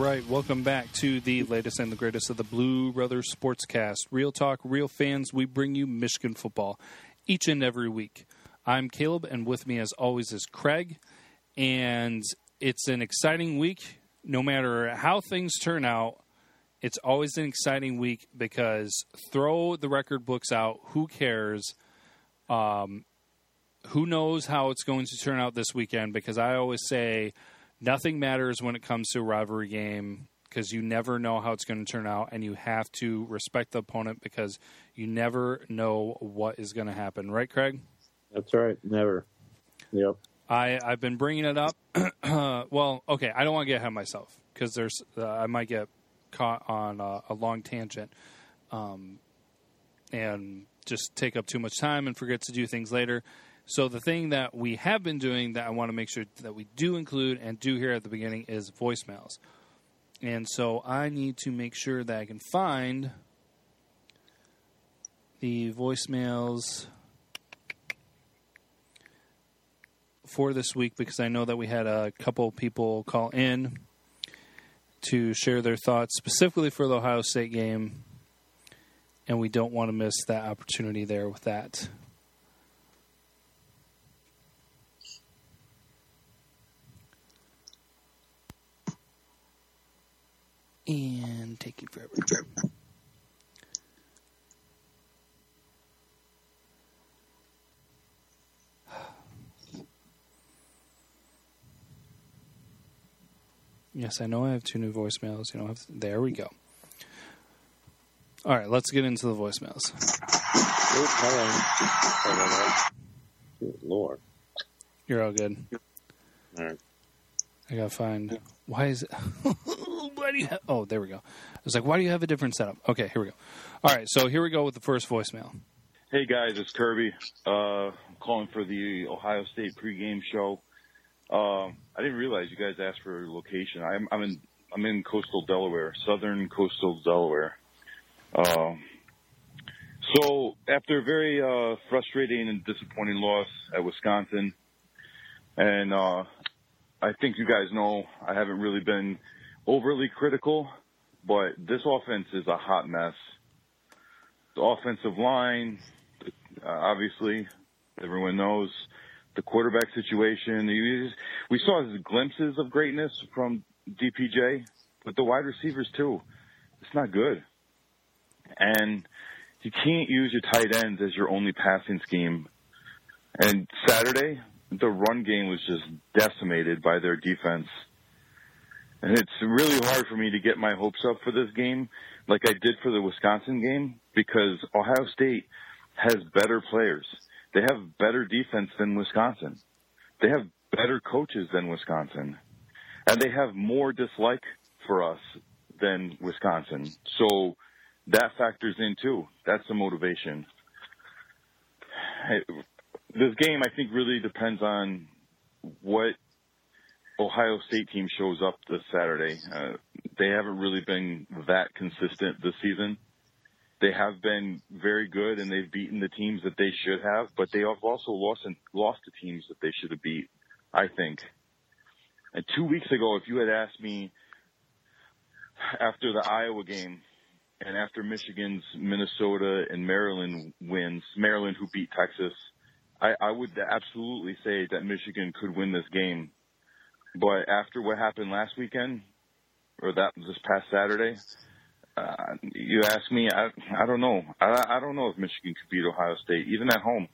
right, welcome back to the latest and the greatest of the Blue Brothers Sportscast. Real talk, real fans. We bring you Michigan football each and every week. I'm Caleb, and with me, as always, is Craig. And it's an exciting week. No matter how things turn out, it's always an exciting week because throw the record books out. Who cares? Um, who knows how it's going to turn out this weekend? Because I always say nothing matters when it comes to a rivalry game because you never know how it's going to turn out, and you have to respect the opponent because you never know what is going to happen. Right, Craig? That's right. Never. Yep. I I've been bringing it up. well, okay, I don't want to get ahead of myself because there's uh, I might get caught on uh, a long tangent, um, and just take up too much time and forget to do things later. So the thing that we have been doing that I want to make sure that we do include and do here at the beginning is voicemails. And so I need to make sure that I can find the voicemails for this week because I know that we had a couple people call in to share their thoughts specifically for the Ohio State game, and we don't want to miss that opportunity there with that. And taking forever. Yes, I know I have two new voicemails. You know, there we go. All right, let's get into the voicemails. Oh, good Lord. You're all good. All right. I gotta find why is it? why do you have? Oh, there we go. I was like, why do you have a different setup? Okay, here we go. All right, so here we go with the first voicemail. Hey guys, it's Kirby. Uh, calling for the Ohio State pregame show. Uh, I didn't realize you guys asked for a location. I'm, I'm in I'm in coastal Delaware, southern coastal Delaware. Uh, so after a very uh, frustrating and disappointing loss at Wisconsin, and uh, I think you guys know I haven't really been overly critical, but this offense is a hot mess. The offensive line, uh, obviously, everyone knows the quarterback situation. We saw glimpses of greatness from DPJ, but the wide receivers too. It's not good. And you can't use your tight ends as your only passing scheme. And Saturday, the run game was just decimated by their defense. And it's really hard for me to get my hopes up for this game like I did for the Wisconsin game because Ohio State has better players. They have better defense than Wisconsin. They have better coaches than Wisconsin. And they have more dislike for us than Wisconsin. So that factors in too. That's the motivation. This game, I think, really depends on what Ohio State team shows up this Saturday. Uh, they haven't really been that consistent this season they have been very good and they've beaten the teams that they should have, but they have also lost and lost to teams that they should have beat, I think. And two weeks ago, if you had asked me after the Iowa game and after Michigan's Minnesota and Maryland wins, Maryland who beat Texas, I, I would absolutely say that Michigan could win this game. But after what happened last weekend, or that this past Saturday, uh, you ask me, I I don't know. I I don't know if Michigan could beat Ohio State even at home.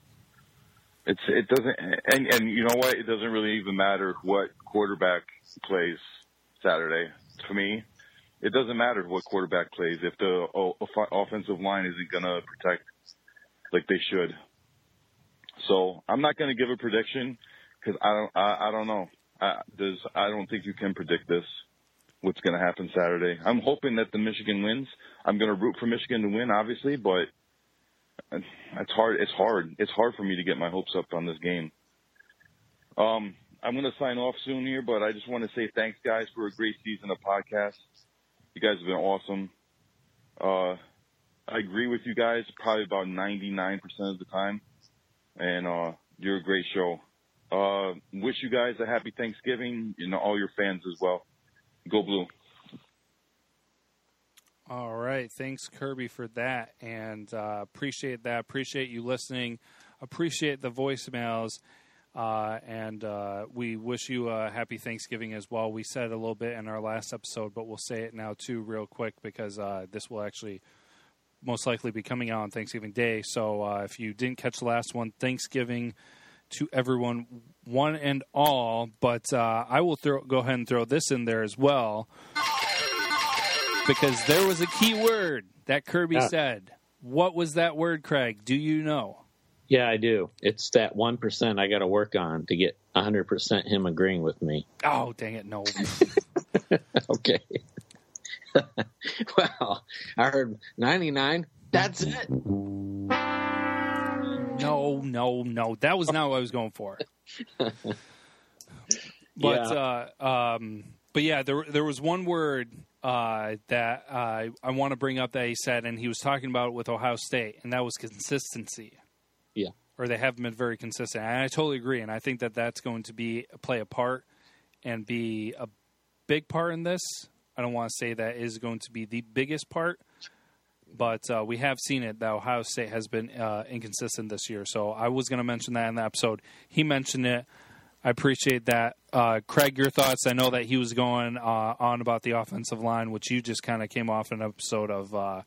It's it doesn't and and you know what? It doesn't really even matter what quarterback plays Saturday. For me, it doesn't matter what quarterback plays if the offensive line isn't going to protect like they should. So I'm not going to give a prediction because I don't I, I don't know. I, there's I don't think you can predict this what's going to happen Saturday. I'm hoping that the Michigan wins. I'm going to root for Michigan to win, obviously, but it's hard. It's hard. It's hard for me to get my hopes up on this game. Um, I'm going to sign off soon here, but I just want to say thanks, guys, for a great season of podcasts. You guys have been awesome. Uh, I agree with you guys probably about 99% of the time, and uh, you're a great show. Uh, wish you guys a happy Thanksgiving and all your fans as well. Go blue. All right. Thanks, Kirby, for that, and uh, appreciate that. Appreciate you listening. Appreciate the voicemails, uh, and uh, we wish you a happy Thanksgiving as well. We said a little bit in our last episode, but we'll say it now too, real quick, because uh, this will actually most likely be coming out on Thanksgiving Day. So uh, if you didn't catch the last one, Thanksgiving to everyone, one and all. But uh, I will throw, go ahead and throw this in there as well because there was a key word that Kirby Yeah. said. What was that word, Craig? Do you know? Yeah, I do. It's that 1% I got to work on to get 100% him agreeing with me. Oh, dang it, no. Okay. well, I heard 99. That's it. No, no, no. That was not what I was going for. But uh, um, but yeah, there there was one word uh, that uh, I want to bring up that he said, and he was talking about it with Ohio State, and that was consistency. Yeah. Or they haven't been very consistent, and I totally agree, and I think that that's going to be play a part and be a big part in this. I don't want to say that is going to be the biggest part, but uh, we have seen it that Ohio State has been uh, inconsistent this year. So I was going to mention that in the episode. He mentioned it. I appreciate that. Uh, Craig, your thoughts? I know that he was going uh, on about the offensive line, which you just kind of came off in an episode of. Uh,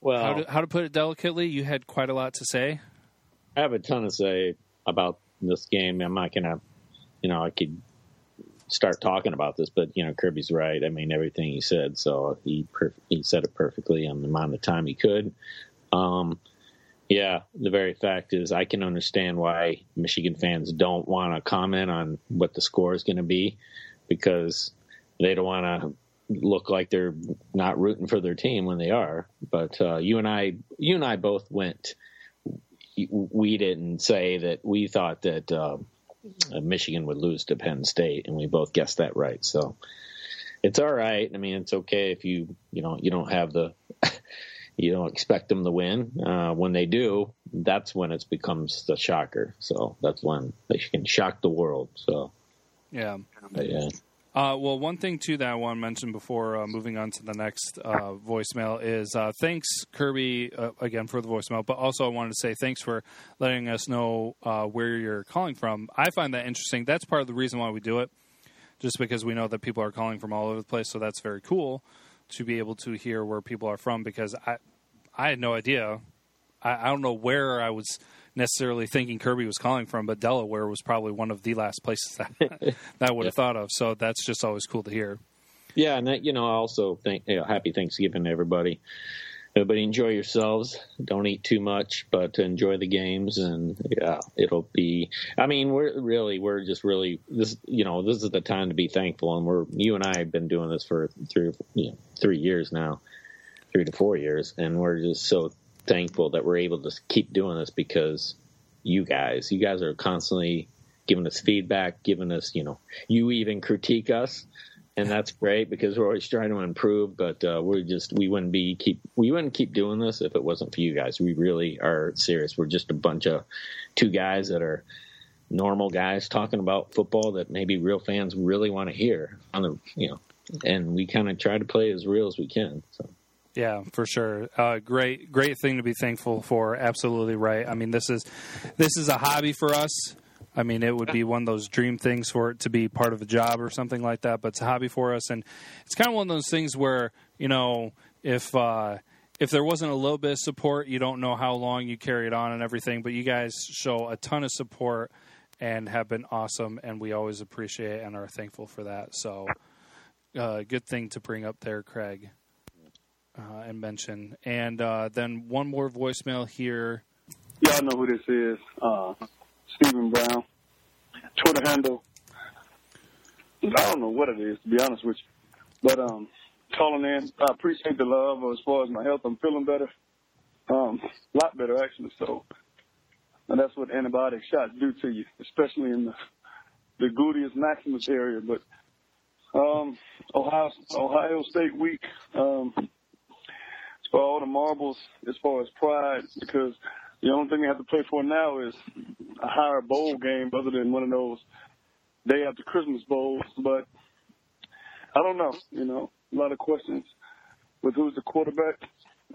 Well, how, to, how to put it delicately? You had quite a lot to say. I have a ton to say about this game. I'm not going to, you know, I could start talking about this, but, you know, Kirby's right. I mean, everything he said. So he, per- he said it perfectly on the amount of time he could. Um, yeah, the very fact is, I can understand why Michigan fans don't want to comment on what the score is going to be because they don't want to look like they're not rooting for their team when they are. But uh, you and I, you and I both went. We didn't say that we thought that uh, Michigan would lose to Penn State, and we both guessed that right. So it's all right. I mean, it's okay if you you know you don't have the you don't expect them to win. Uh, when they do, that's when it becomes the shocker. So that's when they can shock the world. So Yeah. but yeah, Uh, well, one thing too that I want to mention before uh, moving on to the next uh, voicemail is uh, thanks Kirby uh, again for the voicemail, but also I wanted to say thanks for letting us know uh, where you're calling from. I find that interesting. That's part of the reason why we do it, just because we know that people are calling from all over the place. So that's very cool to be able to hear where people are from because I I had no idea. I, I don't know where I was necessarily thinking Kirby was calling from, but Delaware was probably one of the last places that, that I would have thought of. So that's just always cool to hear. yeah, and that, you know, I also think you know, happy Thanksgiving to everybody. Everybody enjoy yourselves. Don't eat too much, but enjoy the games, and yeah, it'll be. I mean, we're really, we're just really this. You know, this is the time to be thankful, and we're you and I have been doing this for three, you know, three years now, three to four years, and we're just so thankful that we're able to keep doing this because you guys, you guys are constantly giving us feedback, giving us, you know, you even critique us, and that's great because we're always trying to improve. But uh, we're just we wouldn't be keep we wouldn't keep doing this if it wasn't for you guys. We really are serious. We're just a bunch of two guys that are normal guys talking about football that maybe real fans really want to hear on the you know, and we kind of try to play as real as we can. So. Yeah, for sure. Uh, great, great thing to be thankful for. Absolutely right. I mean, this is this is a hobby for us. I mean, it would be one of those dream things for it to be part of a job or something like that. But it's a hobby for us, and it's kind of one of those things where you know if uh, if there wasn't a little bit of support, you don't know how long you carry it on and everything. But you guys show a ton of support and have been awesome, and we always appreciate and are thankful for that. So, uh, good thing to bring up there, Craig uh, and mention. And uh, then one more voicemail here. Y'all know who this is. Uh, Stephen Brown. Twitter handle. I don't know what it is, to be honest with you. But um, calling in, I appreciate the love as far as my health. I'm feeling better. Um, a lot better, actually. So, and that's what antibiotic shots do to you, especially in the, the gluteus maximus area. But um, Ohio, Ohio State week. Um, for all the marbles as far as pride because the only thing they have to play for now is a higher bowl game other than one of those day after Christmas bowls. But I don't know, you know, a lot of questions with who's the quarterback.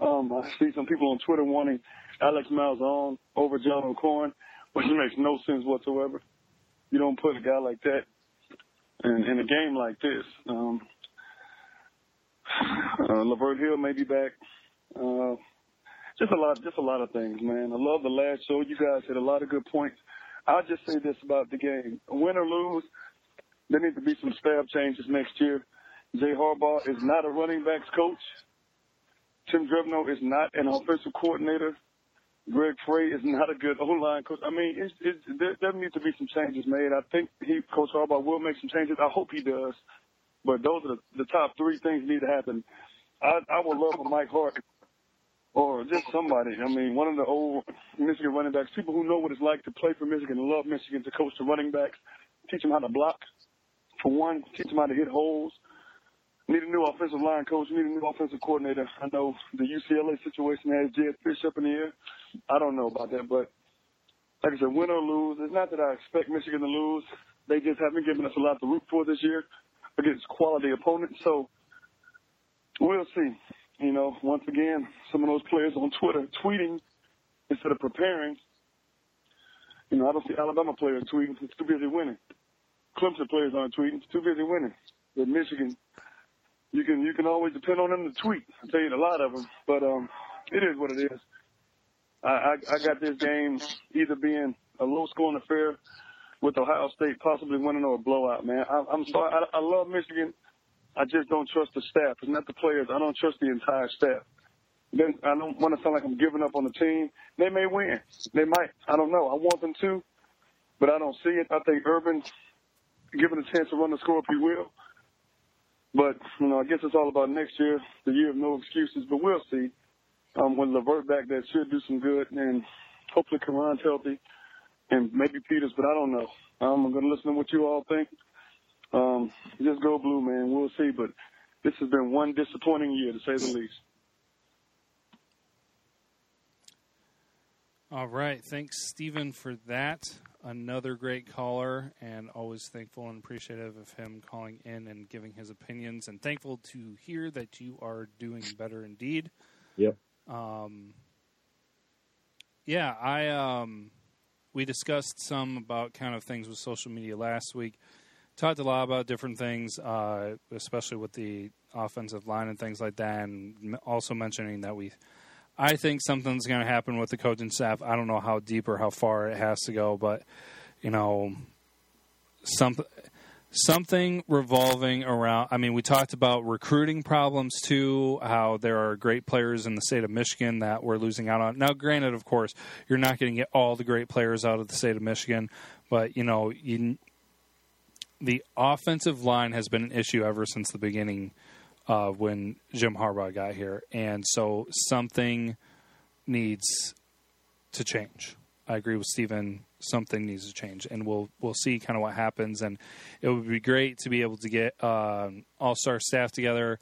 Um, I see some people on Twitter wanting Alex Malzone over John O'Korn, which makes no sense whatsoever. You don't put a guy like that in, in a game like this. Um, uh, Lavert Hill may be back. Uh, just a lot, just a lot of things, man. I love the last show. You guys had a lot of good points. I'll just say this about the game: win or lose, there need to be some staff changes next year. Jay Harbaugh is not a running backs coach. Tim Drevno is not an offensive coordinator. Greg Frey is not a good O-line coach. I mean, it's, it's, there, there need to be some changes made. I think he, Coach Harbaugh will make some changes. I hope he does. But those are the, the top three things need to happen. I, I would love for Mike Hart or just somebody. I mean, one of the old Michigan running backs, people who know what it's like to play for Michigan love Michigan to coach the running backs, teach them how to block. For one, teach them how to hit holes. Need a new offensive line coach. Need a new offensive coordinator. I know the UCLA situation has Jedd Fisch up in the air. I don't know about that, but like I said, win or lose, it's not that I expect Michigan to lose. They just haven't given us a lot to root for this year against quality opponents. So we'll see. You know, once again, some of those players on Twitter tweeting instead of preparing. You know, I don't see Alabama players tweeting. It's too busy winning. Clemson players aren't tweeting. It's too busy winning. But Michigan, you can you can always depend on them to tweet. I tell you a lot of them, but um, it is what it is. I, I, I got this game either being a low scoring affair with Ohio State possibly winning or a blowout, man. I, I'm sorry. I, I love Michigan. I just don't trust the staff. It's not the players. I don't trust the entire staff. Then I don't want to sound like I'm giving up on the team. They may win. They might. I don't know. I want them to, but I don't see it. I think Urban, given a chance to run the score if he will. But, you know, I guess it's all about next year, the year of no excuses, but we'll see. Um, when Lavert back, that should do some good, and hopefully Karan's healthy, and maybe Peters, but I don't know. I'm going to listen to what you all think. Um, just go blue, man. We'll see, but this has been one disappointing year, to say the least. All right. Thanks, Stephen, for that. Another great caller, and always thankful and appreciative of him calling in and giving his opinions, and thankful to hear that you are doing better indeed. Yep. Um, yeah, I um, we discussed some about kind of things with social media last week. Talked a lot about different things, uh, especially with the offensive line and things like that, and also mentioning that we I think something's going to happen with the coaching staff. I don't know how deep or how far it has to go, but you know, something something revolving around. I mean, we talked about recruiting problems too. How there are great players in the state of Michigan that we're losing out on. Now, granted, of course, you're not going to get all the great players out of the state of Michigan, but you know, you, the offensive line has been an issue ever since the beginning uh, when Jim Harbaugh got here, and so something needs to change. I agree with Stephen. Something needs to change, and we'll we'll see kind of what happens. And it would be great to be able to get uh, all star staff together,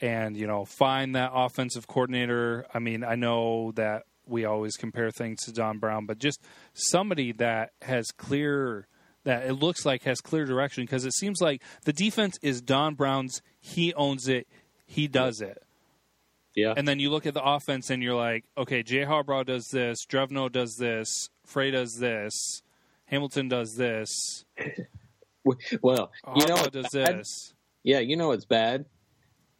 and you know find that offensive coordinator. I mean, I know that we always compare things to Don Brown, but just somebody that has clear that it looks like has clear direction because it seems like the defense is Don Brown's. He owns it. He does it. Yeah. And then you look at the offense and you're like, okay, Jay Harbaugh does this, Drevno does this, Frey does this, Hamilton does this. well, you know, what does bad? this. yeah, you know it's bad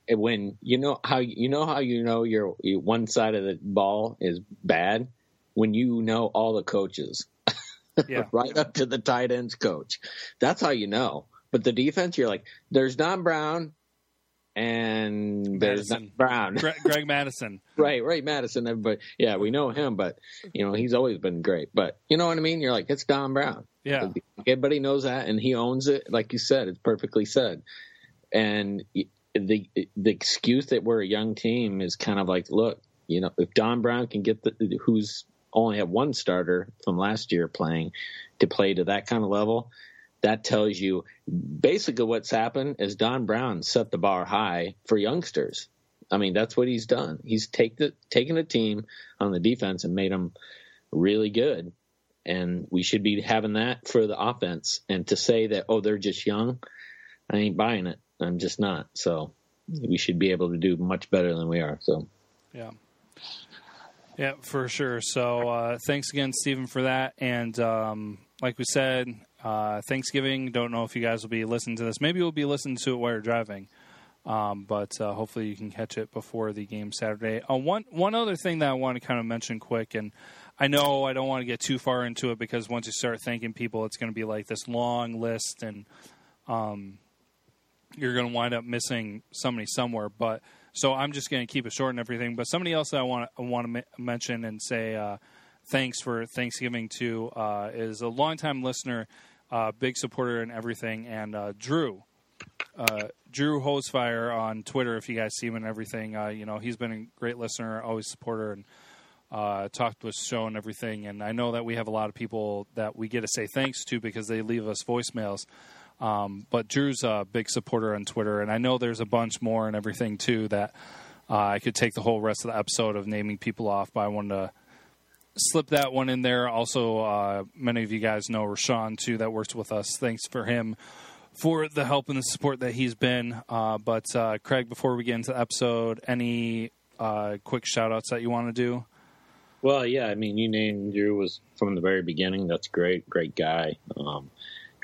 when you know how you know how you know your, your one side of the ball is bad when you know all the coaches. Yeah. right up to the tight ends coach. That's how you know. But the defense, you're like, there's Don Brown and there's Mattison. Don Brown. Greg, Greg Mattison. right, right, Mattison. Everybody, yeah, we know him, but you know he's always been great. But you know what I mean? You're like, it's Don Brown. Yeah. Everybody knows that, and he owns it. Like you said, it's perfectly said. And the the excuse that we're a young team is kind of like, look, you know, if Don Brown can get the who's only have one starter from last year playing to play to that kind of level, that tells you basically what's happened is Don Brown set the bar high for youngsters. I mean, that's what he's done. He's take the, taken a team on the defense and made them really good. And we should be having that for the offense. And to say that, oh, they're just young, I ain't buying it. I'm just not. So we should be able to do much better than we are. So, yeah. Yeah, for sure. So, uh, thanks again, Stephen, for that. And um, like we said, uh, Thanksgiving. Don't know if you guys will be listening to this. Maybe we'll be listening to it while you're driving. Um, but uh, hopefully you can catch it before the game Saturday. Uh, one one other thing that I want to kind of mention quick, and I know I don't want to get too far into it because once you start thanking people, it's going to be like this long list, and um, you're going to wind up missing somebody somewhere. But so I'm just going to keep it short and everything. But somebody else that I want to, want to mention and say uh, thanks for Thanksgiving to uh, is a longtime listener, uh, big supporter and everything, and uh, Drew. Uh, Drew Hosefire on Twitter, if you guys see him and everything, uh, you know he's been a great listener, always supporter, and uh, talked with show and everything. And I know that we have a lot of people that we get to say thanks to because they leave us voicemails. Um, but Drew's a big supporter on Twitter, and I know there's a bunch more and everything too that uh, I could take the whole rest of the episode of naming people off, but I wanted to slip that one in there. Also, uh, many of you guys know Rashawn too that works with us. Thanks for him for the help and the support that he's been. Uh, but uh, Craig, before we get into the episode, any uh, quick shout outs that you want to do? Well, yeah, I mean, you named Drew was from the very beginning. That's great, great guy. Um,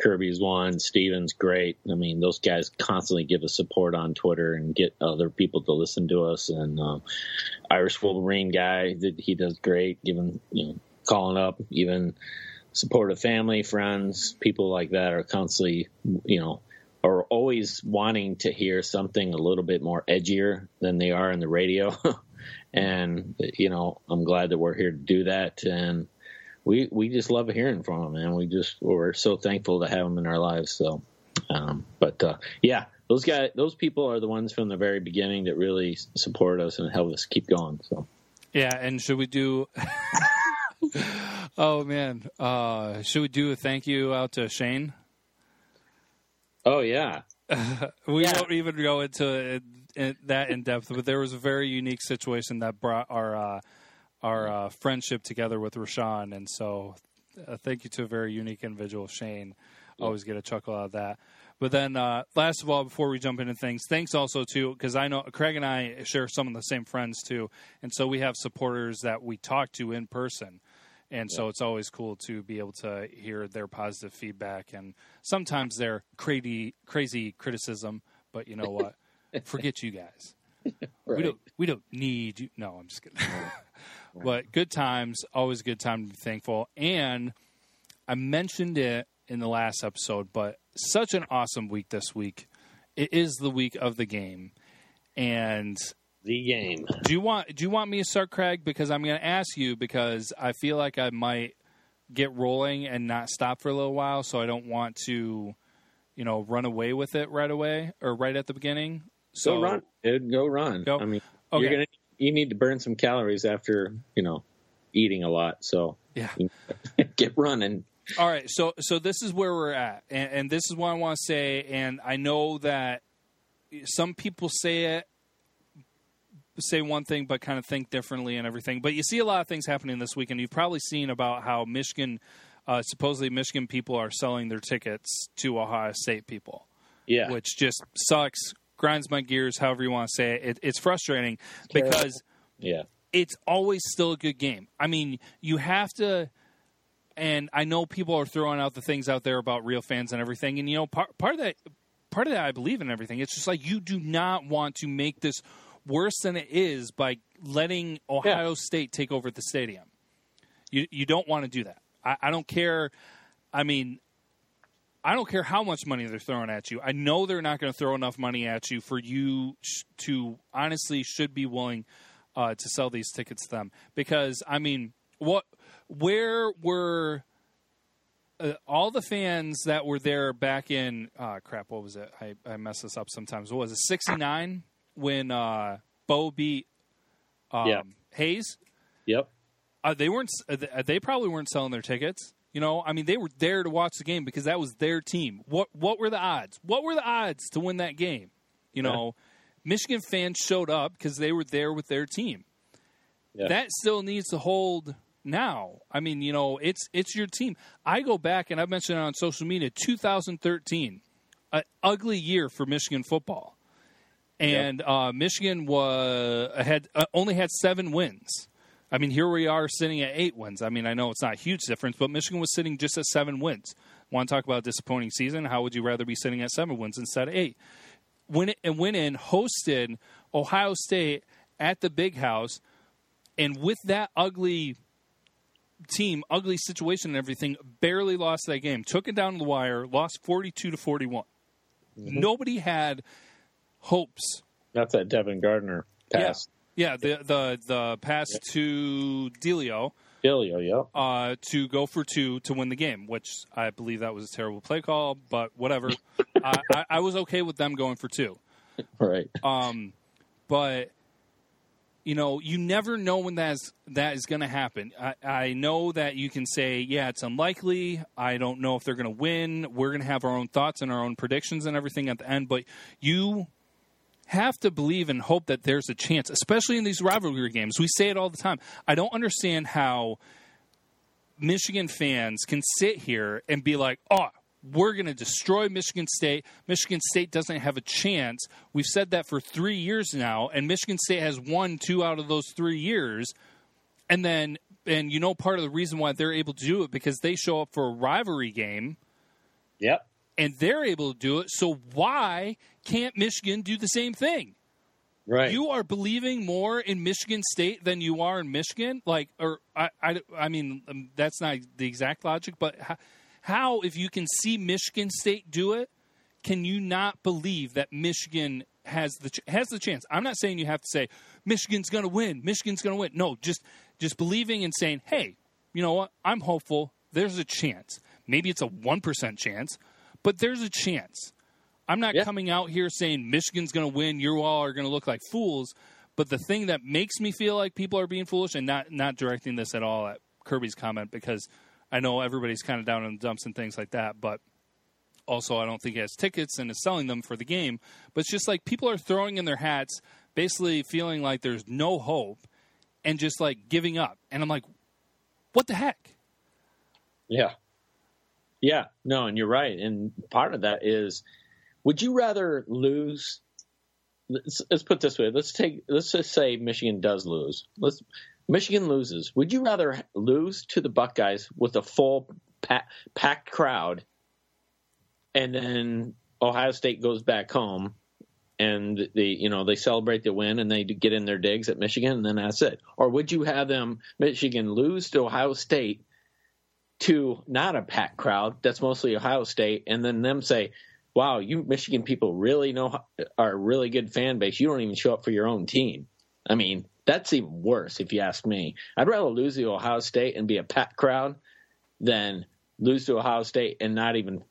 Kirby's one, Steven's great. I mean, those guys constantly give us support on Twitter and get other people to listen to us. And uh, Irish Wolverine guy, he does great, giving you know, calling up, even supportive family, friends, people like that are constantly, you know, are always wanting to hear something a little bit more edgier than they are in the radio. and you know, I'm glad that we're here to do that. And we we just love hearing from them, and we just we're so thankful to have them in our lives. So, um, but uh, yeah, those guys, those people are the ones from the very beginning that really support us and help us keep going. So, yeah, and should we do? oh man, uh, should we do a thank you out to Shane? Oh yeah. we yeah. won't even go into it, in, that in depth, but there was a very unique situation that brought our uh, our uh, friendship together with Rashawn, and so uh, thank you to a very unique individual, Shane. Always get a chuckle out of that. But then, uh, last of all, before we jump into things, thanks also to because I know Craig and I share some of the same friends too, and so we have supporters that we talk to in person and yeah. so it's always cool to be able to hear their positive feedback and sometimes their crazy crazy criticism but you know what forget you guys right. we don't we don't need you no i'm just kidding but good times always a good time to be thankful and i mentioned it in the last episode but such an awesome week this week it is the week of the game and the game. Do you want Do you want me to start, Craig? Because I'm going to ask you because I feel like I might get rolling and not stop for a little while, so I don't want to, you know, run away with it right away or right at the beginning. So go run, dude. Go run. Go. I mean, okay. you're gonna you need to burn some calories after you know eating a lot. So yeah, get running. All right, so so this is where we're at, and, and this is what I want to say. And I know that some people say it say one thing but kind of think differently and everything. But you see a lot of things happening this weekend. You've probably seen about how Michigan, uh, supposedly Michigan people are selling their tickets to Ohio State people. Yeah, which just sucks, grinds my gears. However you want to say it, it it's frustrating because yeah, it's always still a good game. I mean, you have to. And I know people are throwing out the things out there about real fans and everything, and you know, part part of that, part of that, I believe in everything. It's just like you do not want to make this worse than it is by letting Ohio yeah. State take over the stadium. You you don't want to do that. I, I don't care. I mean, I don't care how much money they're throwing at you. I know they're not going to throw enough money at you for you to honestly should be willing uh, to sell these tickets to them. Because I mean, what where were uh, all the fans that were there back in uh, crap? What was it? I, I mess this up sometimes. What was it? Sixty nine when uh, Bo beat um, yeah. Hayes. Yep. Uh, they weren't. Uh, they probably weren't selling their tickets. You know, I mean, they were there to watch the game because that was their team. What What were the odds? What were the odds to win that game? You know, yeah. Michigan fans showed up because they were there with their team. Yeah. That still needs to hold now. I mean, you know, it's it's your team. I go back and I've mentioned it on social media. 2013, an ugly year for Michigan football and uh, Michigan was had uh, only had seven wins. I mean, here we are sitting at eight wins. I mean, I know it's not a huge difference, but Michigan was sitting just at seven wins. Want to talk about a disappointing season? How would you rather be sitting at seven wins instead of eight? Went and went in, hosted Ohio State at the Big House, and with that ugly team, ugly situation, and everything, barely lost that game. Took it down to the wire, lost forty-two to 41 mm-hmm. Nobody had hopes. That's that Devin Gardner pass. Yeah, the the the pass to Dileo. Dileo, yep. Uh, to go for two to win the game, which I believe that was a terrible play call, but whatever. I, I, I was okay with them going for two. Right. Um, but you know, you never know when that's that is going to happen. I, I know that you can say, yeah, it's unlikely. I don't know if they're going to win. We're going to have our own thoughts and our own predictions and everything at the end, but you have to believe and hope that there's a chance, especially in these rivalry games. We say it all the time. I don't understand how Michigan fans can sit here and be like, "Oh, we're going to destroy Michigan State. Michigan State doesn't have a chance. We've said that for three years now, and Michigan State has won two out of those three years. And then, and you know, part of the reason why they're able to do it because they show up for a rivalry game. Yep. And they're able to do it. So why can't Michigan do the same thing? Right. You are believing more in Michigan State than you are in Michigan. Like, or I, I, I mean, um, that's not the exact logic, but. How, how, if you can see Michigan State do it, can you not believe that Michigan has the has the chance? I'm not saying you have to say Michigan's going to win. Michigan's going to win. No, just just believing and saying, "Hey, you know what? I'm hopeful. There's a chance. Maybe it's a 1% chance, but there's a chance." I'm not yeah. coming out here saying Michigan's going to win. You all are going to look like fools. But the thing that makes me feel like people are being foolish, and not not directing this at all at Kirby's comment, because I know everybody's kind of down in the dumps and things like that, but also I don't think he has tickets and is selling them for the game. But it's just like people are throwing in their hats, basically feeling like there's no hope and just like giving up. And I'm like, what the heck? Yeah. Yeah, no, and you're right. And part of that is would you rather lose let's, let's put this way. Let's take let's just say Michigan does lose. Let's Michigan loses. Would you rather lose to the Buckeyes with a full packed crowd, and then Ohio State goes back home, and they you know they celebrate the win and they get in their digs at Michigan, and then that's it? Or would you have them Michigan lose to Ohio State to not a packed crowd that's mostly Ohio State, and then them say, "Wow, you Michigan people really know are a really good fan base. You don't even show up for your own team." I mean, that's even worse, if you ask me. I'd rather lose to Ohio State and be a packed crowd than lose to Ohio State and not even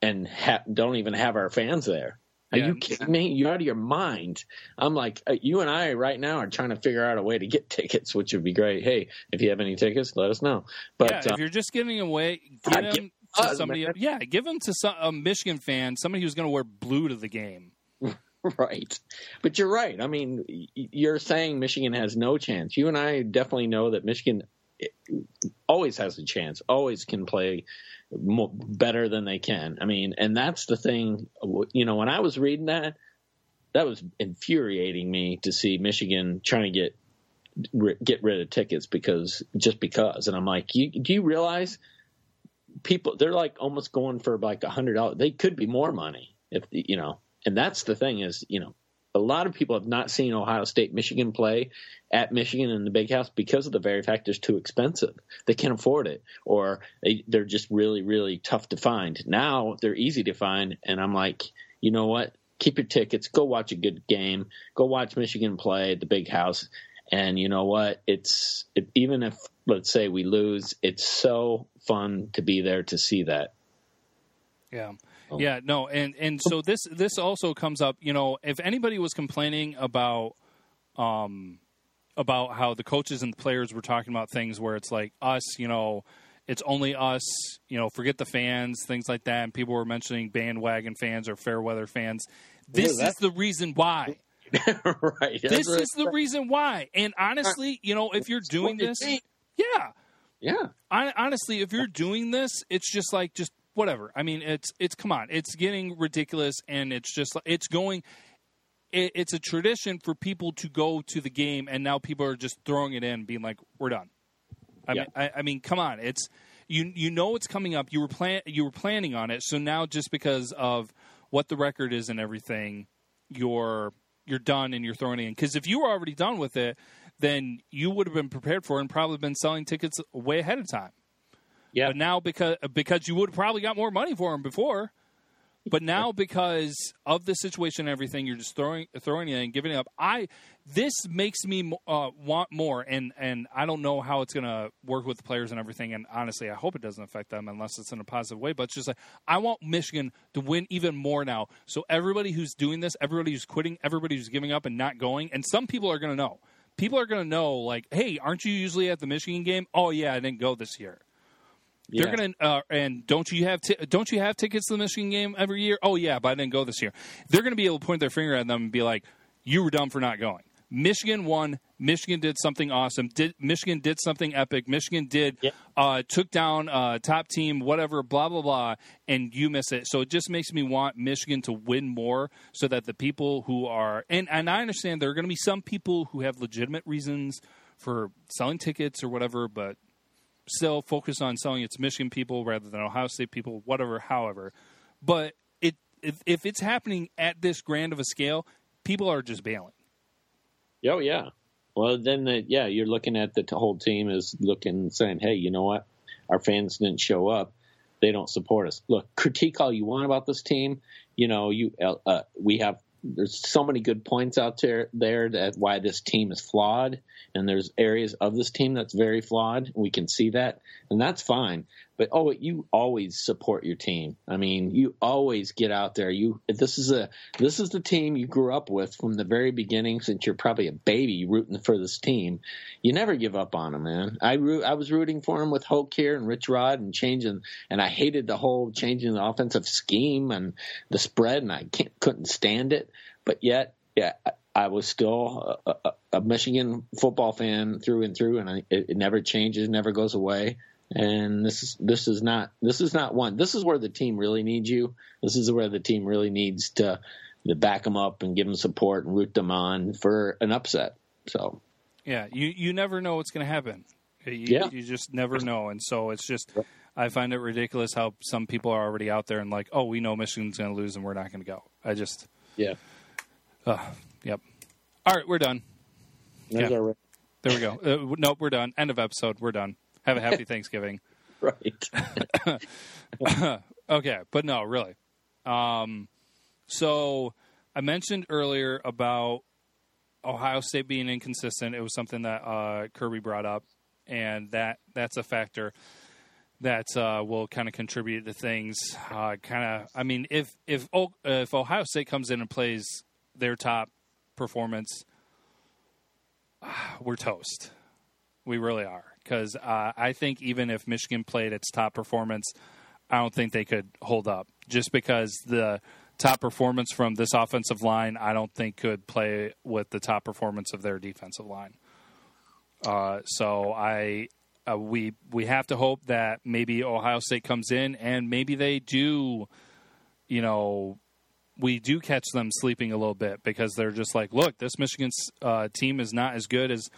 and ha- don't even have our fans there. Are yeah. you kidding me? You're out of your mind. I'm like, uh, you and I right now are trying to figure out a way to get tickets, which would be great. Hey, if you have any tickets, let us know. But yeah, if uh, you're just giving away, get them to somebody. Man. Yeah, give them to some, a Michigan fan, somebody who's going to wear blue to the game. right. But you're right. I mean, you're saying Michigan has no chance. You and I definitely know that Michigan always has a chance, always can play more, better than they can. I mean, and that's the thing. You know, when I was reading that, that was infuriating me to see Michigan trying to get get rid of tickets because just because. And I'm like, you, do you realize people? They're like almost going for like a hundred dollars. They could be more money if you know and that's the thing is, you know, a lot of people have not seen Ohio State, Michigan play at Michigan in the Big House because of the very fact it's too expensive. They can't afford it, or they, they're just really, really tough to find. Now they're easy to find, and I'm like, you know what? Keep your tickets. Go watch a good game. Go watch Michigan play at the Big House. And you know what? It's it, even if let's say we lose, it's so fun to be there to see that. Yeah. Oh. Yeah, no, and and so this this also comes up. You know, if anybody was complaining about um about how the coaches and the players were talking about things where it's like us, you know, it's only us, you know, forget the fans, things like that. And people were mentioning bandwagon fans or fair weather fans. This yeah, is the reason why. right. This right. is the reason why. And honestly, you know, if you're doing this, yeah. Yeah. I, honestly, if you're doing this, it's just like just whatever. I mean, it's it's come on, it's getting ridiculous, and it's just it's going. it, it's a tradition for people to go to the game, and now people are just throwing it in, being like, "We're done." I Yeah. mean, I, I mean, come on, it's you. You know it's coming up. You were plan you were planning on it, so now just because of what the record is and everything, you're you're done and you're throwing it in. Because if you were already done with it, then you would have been prepared for it and probably been selling tickets way ahead of time. Yeah. But now because because you would have probably got more money for them before. But now because of the situation and everything, you're just throwing throwing it and giving it up. I this makes me uh, want more, and and I don't know how it's gonna work with the players and everything. And honestly, I hope it doesn't affect them unless it's in a positive way. But it's just like I want Michigan to win even more now. So everybody who's doing this, everybody who's quitting, everybody who's giving up and not going, and some people are gonna know. People are gonna know, like, hey, aren't you usually at the Michigan game? Oh yeah, I didn't go this year. Yeah. They're gonna uh, and don't you have ti- don't you have tickets to the Michigan game every year? Oh yeah, but I didn't go this year. They're gonna be able to point their finger at them and be like, "You were dumb for not going." Michigan won. Michigan did something awesome. Did Michigan did something epic? Michigan did uh, took down uh, top team, whatever, blah blah blah, and you miss it. So it just makes me want Michigan to win more, so that the people who are and and I understand there are going to be some people who have legitimate reasons for selling tickets or whatever, but still focus on selling its Michigan people rather than Ohio State people, whatever, however. But it if, if it's happening at this grand of a scale, people are just bailing. Oh yeah. Well, then the, yeah, you're looking at the whole team is looking saying, hey, you know what? Our fans didn't show up. They don't support us. Look, critique all you want about this team. You know, you uh, uh, we have there's so many good points out there there that why this team is flawed, and there's areas of this team that's very flawed. We can see that, and that's fine. But oh, you always support your team. I mean, you always get out there. You this is a this is the team you grew up with from the very beginning since you're probably a baby rooting for this team. You never give up on them, man. I root, I was rooting for him with Hoke here and Rich Rod and changing, and I hated the whole changing the offensive scheme and the spread, and I couldn't stand it. But yet, yeah, I, I was still a, a, a Michigan football fan through and through, and I, it, it never changes, never goes away. And this is this is not this is not one. This is where the team really needs you. This is where the team really needs to to back them up and give them support and root them on for an upset. So Yeah, you you never know what's going to happen. You, Yeah. you just never know, and so it's just I find it ridiculous how some people are already out there and like, oh, we know Michigan's going to lose and we're not going to go. I just, yeah, uh, yep. All right, we're done. there's Yeah. There we go. Uh, nope, we're done. End of episode. We're done. Have a happy Thanksgiving. right. Okay, but no, really. Um, so I mentioned earlier about Ohio State being inconsistent. It was something that uh, Kirby brought up, and that that's a factor that uh, will kind of contribute to things. Uh, kind of, I mean, if if O- if Ohio State comes in and plays their top performance, we're toast. We really are because uh, I think even if Michigan played its top performance, I don't think they could hold up. Just because the top performance from this offensive line, I don't think could play with the top performance of their defensive line. Uh, so I uh, we we have to hope that maybe Ohio State comes in and maybe they do, you know, we do catch them sleeping a little bit because they're just like, look, this Michigan uh, team is not as good as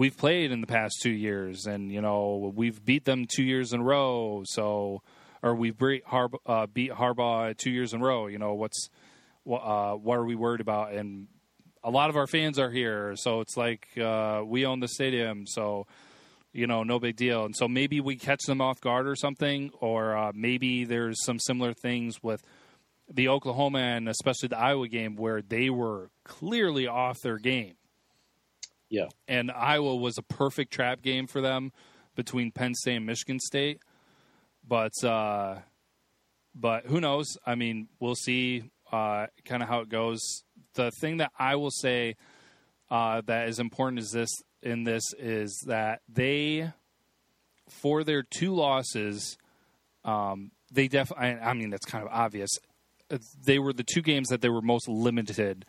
we've played in the past two years, and you know we've beat them two years in a row. So, or we've beat, Harb- uh, beat Harbaugh two years in a row. You know what's wha- uh, what are we worried about? And a lot of our fans are here, so it's like uh, we own the stadium, so you know no big deal. And so maybe we catch them off guard or something, or uh, maybe there's some similar things with the Oklahoma and especially the Iowa game where they were clearly off their game. Yeah. And Iowa was a perfect trap game for them between Penn State and Michigan State. But uh, but who knows? I mean, we'll see uh, kind of how it goes. The thing that I will say uh, that is important is this in this is that they for their two losses, um, they definitely. I mean, that's kind of obvious. They were the two games that they were most limited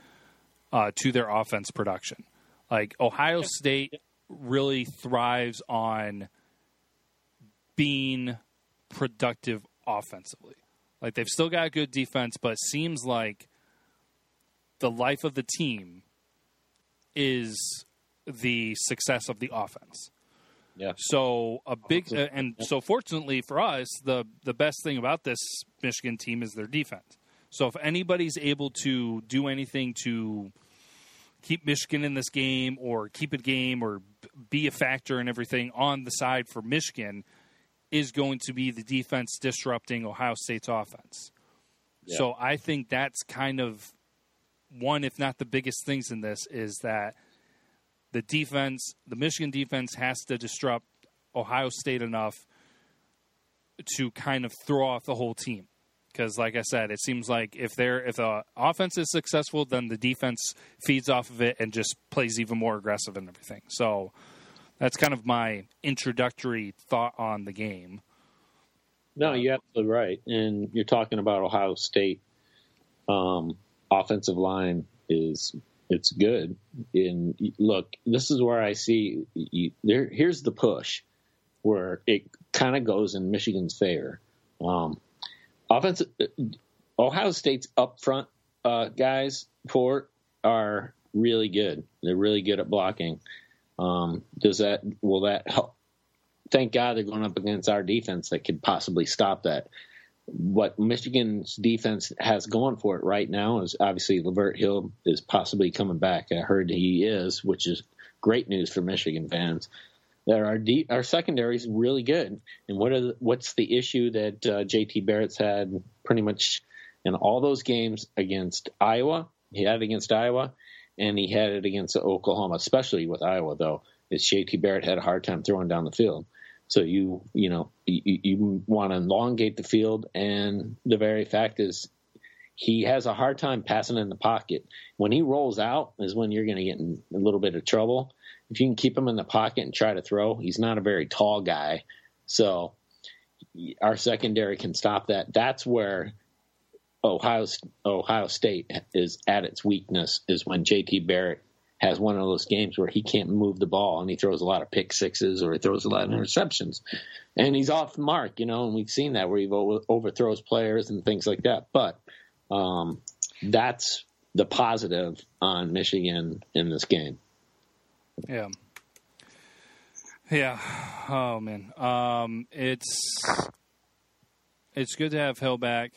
uh, to their offense production. Like Ohio State really thrives on being productive offensively. Like they've still got good defense, but it seems like the life of the team is the success of the offense. Yeah. So a big uh, and so fortunately for us, the the best thing about this Michigan team is their defense. So if anybody's able to do anything to keep Michigan in this game or keep a game or be a factor and everything on the side for Michigan is going to be the defense disrupting Ohio State's offense. Yeah. So I think that's kind of one, if not the biggest things in this, is that the defense, the Michigan defense, has to disrupt Ohio State enough to kind of throw off the whole team. Because, like I said, it seems like if they're if the offense is successful, then the defense feeds off of it and just plays even more aggressive and everything. So that's kind of my introductory thought on the game. No, you're absolutely right. And you're talking about Ohio State um, offensive line is it's good. And look, this is where I see you, there. Here's the push where it kind of goes in Michigan's favor. Um, offensive Ohio State's up front uh, guys for are really good. They're really good at blocking. Um, does that will that help? Thank God they're going up against our defense that could possibly stop that. What Michigan's defense has going for it right now is obviously Lavert Hill is possibly coming back. I heard he is, which is great news for Michigan fans. That our de- our secondary is really good. And what are the, what's the issue that uh, JT Barrett's had pretty much in all those games against Iowa? He had it against Iowa, and he had it against Oklahoma, especially with Iowa. Though is JT Barrett had a hard time throwing down the field. So you you know you, you want to elongate the field, and the very fact is he has a hard time passing in the pocket. When he rolls out is when you're going to get in a little bit of trouble. If you can keep him in the pocket and try to throw, he's not a very tall guy. So our secondary can stop that. That's where Ohio Ohio State is at its weakness is when JT Barrett has one of those games where he can't move the ball and he throws a lot of pick sixes or he throws a lot of interceptions and he's off the mark, you know, and we've seen that where he overthrows players and things like that. But um, that's the positive on Michigan in this game. Yeah. Yeah. Oh man. Um, it's it's good to have Hill back.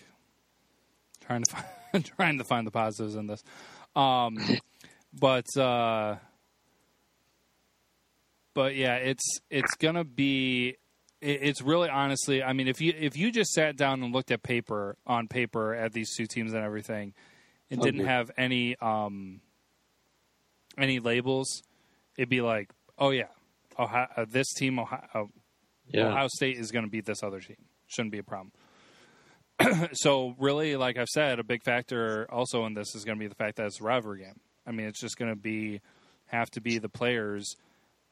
Trying to find, trying to find the positives in this. Um, but uh, but yeah, it's it's gonna be. It's really honestly. I mean, if you if you just sat down and looked at paper on paper at these two teams and everything, and Okay. didn't have any um any labels, it'd be like, oh yeah, Ohio, uh, this team, Ohio, Yeah. Ohio State is going to beat this other team. Shouldn't be a problem. so really, like I've said, a big factor also in this is going to be the fact that it's a rivalry game. I mean, it's just going to be have to be the players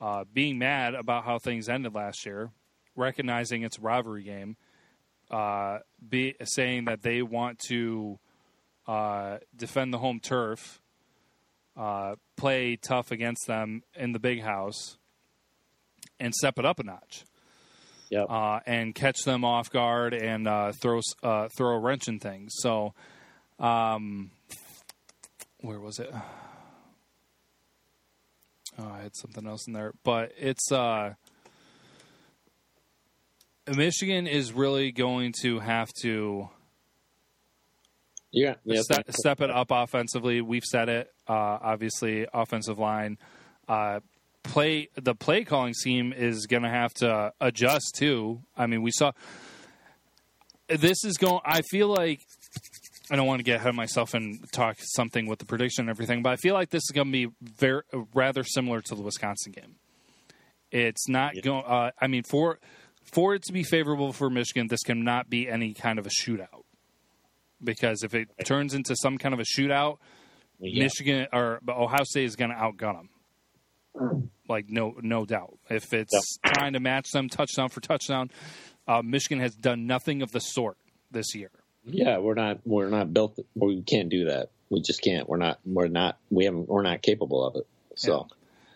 uh, being mad about how things ended last year, recognizing it's a rivalry game, uh, be saying that they want to uh, defend the home turf, uh, play tough against them in the big house, and step it up a notch Yep. uh, and catch them off guard and uh, throw uh, throw a wrench in things. So, um, where was it? Oh, I had something else in there, but it's uh, Michigan is really going to have to yeah. Yeah. step, step it up offensively. We've said it. Uh, obviously, offensive line. Uh, play the play calling scheme is going to have to adjust too. I mean, we saw this is going. I feel like I don't want to get ahead of myself and talk something with the prediction and everything, but I feel like this is going to be very rather similar to the Wisconsin game. It's not Yeah. going. Uh, I mean, for for it to be favorable for Michigan, this cannot be any kind of a shootout. Because if it turns into some kind of a shootout, Yeah. Michigan or Ohio State is going to outgun them. Like no, no doubt. If it's trying to match them touchdown for touchdown, uh, Michigan has done nothing of the sort this year. Yeah, we're not we're not built. We can't do that. We just can't. We're not. We're not. We haven't. We're not capable of it. So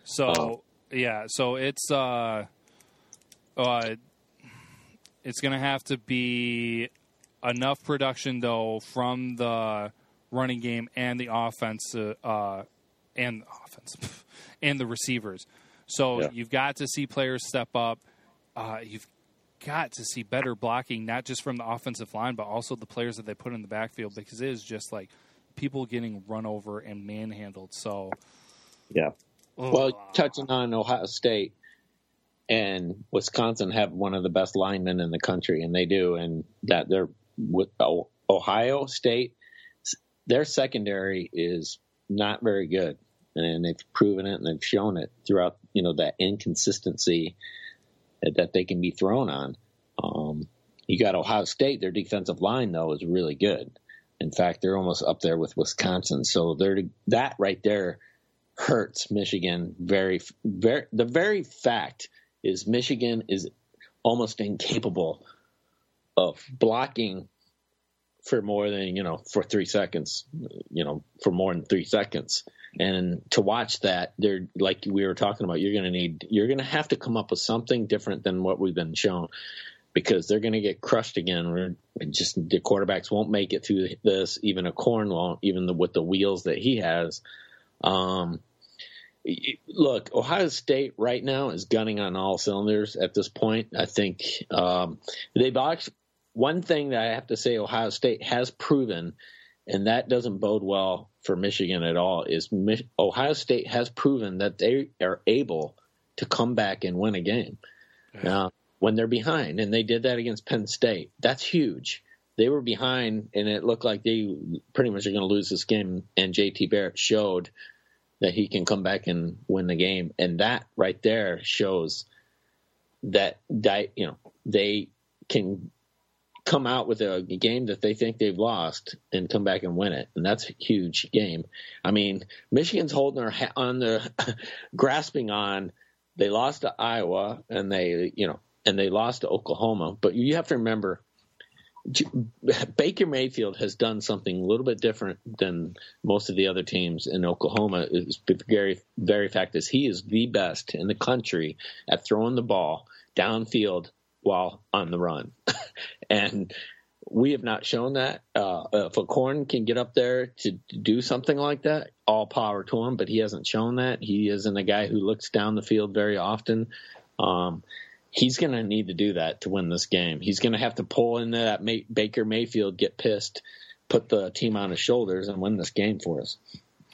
So Oh. yeah, so it's uh, uh, it's going to have to be enough production though from the running game and the offense, uh, uh, and the offense, and the receivers. So Yeah. you've got to see players step up. Uh, you've got to see better blocking, not just from the offensive line, but also the players that they put in the backfield, because it is just like people getting run over and manhandled. So, Yeah. Well, touching on Ohio State and Wisconsin have one of the best linemen in the country, and they do, and that they're with oh, Ohio State, their secondary is not very good, and they've proven it and they've shown it throughout. You know that inconsistency that they can be thrown on. Um, you got Ohio State; their defensive line though is really good. In fact, they're almost up there with Wisconsin. So they're that right there hurts Michigan very, very. The very fact is Michigan is almost incapable of blocking for more than you know for three seconds, you know, for more than three seconds. And to watch that, they're like we were talking about. You're going to need. You're going to have to come up with something different than what we've been shown. Because they're going to get crushed again. Just the quarterbacks won't make it through this. Even O'Korn won't. Even the, with the wheels that he has, um, look, Ohio State right now is gunning on all cylinders at this point. I think um, they've one thing that I have to say Ohio State has proven, and that doesn't bode well for Michigan at all, is Ohio State has proven that they are able to come back and win a game uh, when they're behind, and they did that against Penn State. That's huge. They were behind, and it looked like they pretty much are going to lose this game. And JT Barrett showed that he can come back and win the game, and that right there shows that that you know they can come out with a game that they think they've lost and come back and win it, and that's a huge game. I mean, Michigan's holding their ha- on the grasping on. They lost to Iowa, and they you know, and they lost to Oklahoma, but you have to remember. Baker Mayfield has done something a little bit different than most of the other teams in Oklahoma. Is very, very fact is he is the best in the country at throwing the ball downfield while on the run, and we have not shown that. Uh, if O'Korn can get up there to, to do something like that, all power to him. But he hasn't shown that. He isn't a guy who looks down the field very often. Um, he's going to need to do that to win this game. He's going to have to pull into that May- Baker Mayfield, get pissed, put the team on his shoulders, and win this game for us.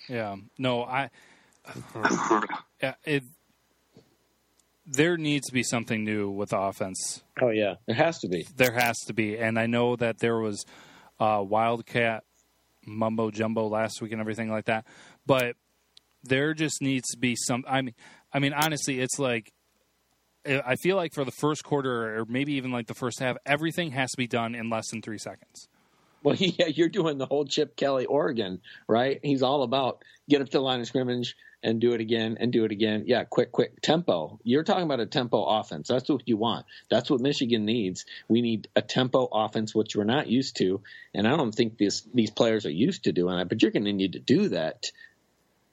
Yeah, no, I. Yeah, it. There needs to be something new with offense. Oh yeah, it has to be. There has to be, and I know that there was uh, Wildcat mumbo jumbo last week and everything like that, but there just needs to be some. I mean, I mean, honestly, it's like I feel like for the first quarter or maybe even like the first half, everything has to be done in less than three seconds. Well, yeah, you're doing the whole Chip Kelly Oregon, right? He's all about get up to the line of scrimmage and do it again and do it again. Yeah, quick, quick tempo. You're talking about a tempo offense. That's what you want. That's what Michigan needs. We need a tempo offense, which we're not used to, and I don't think this, these players are used to doing that. But you're going to need to do that.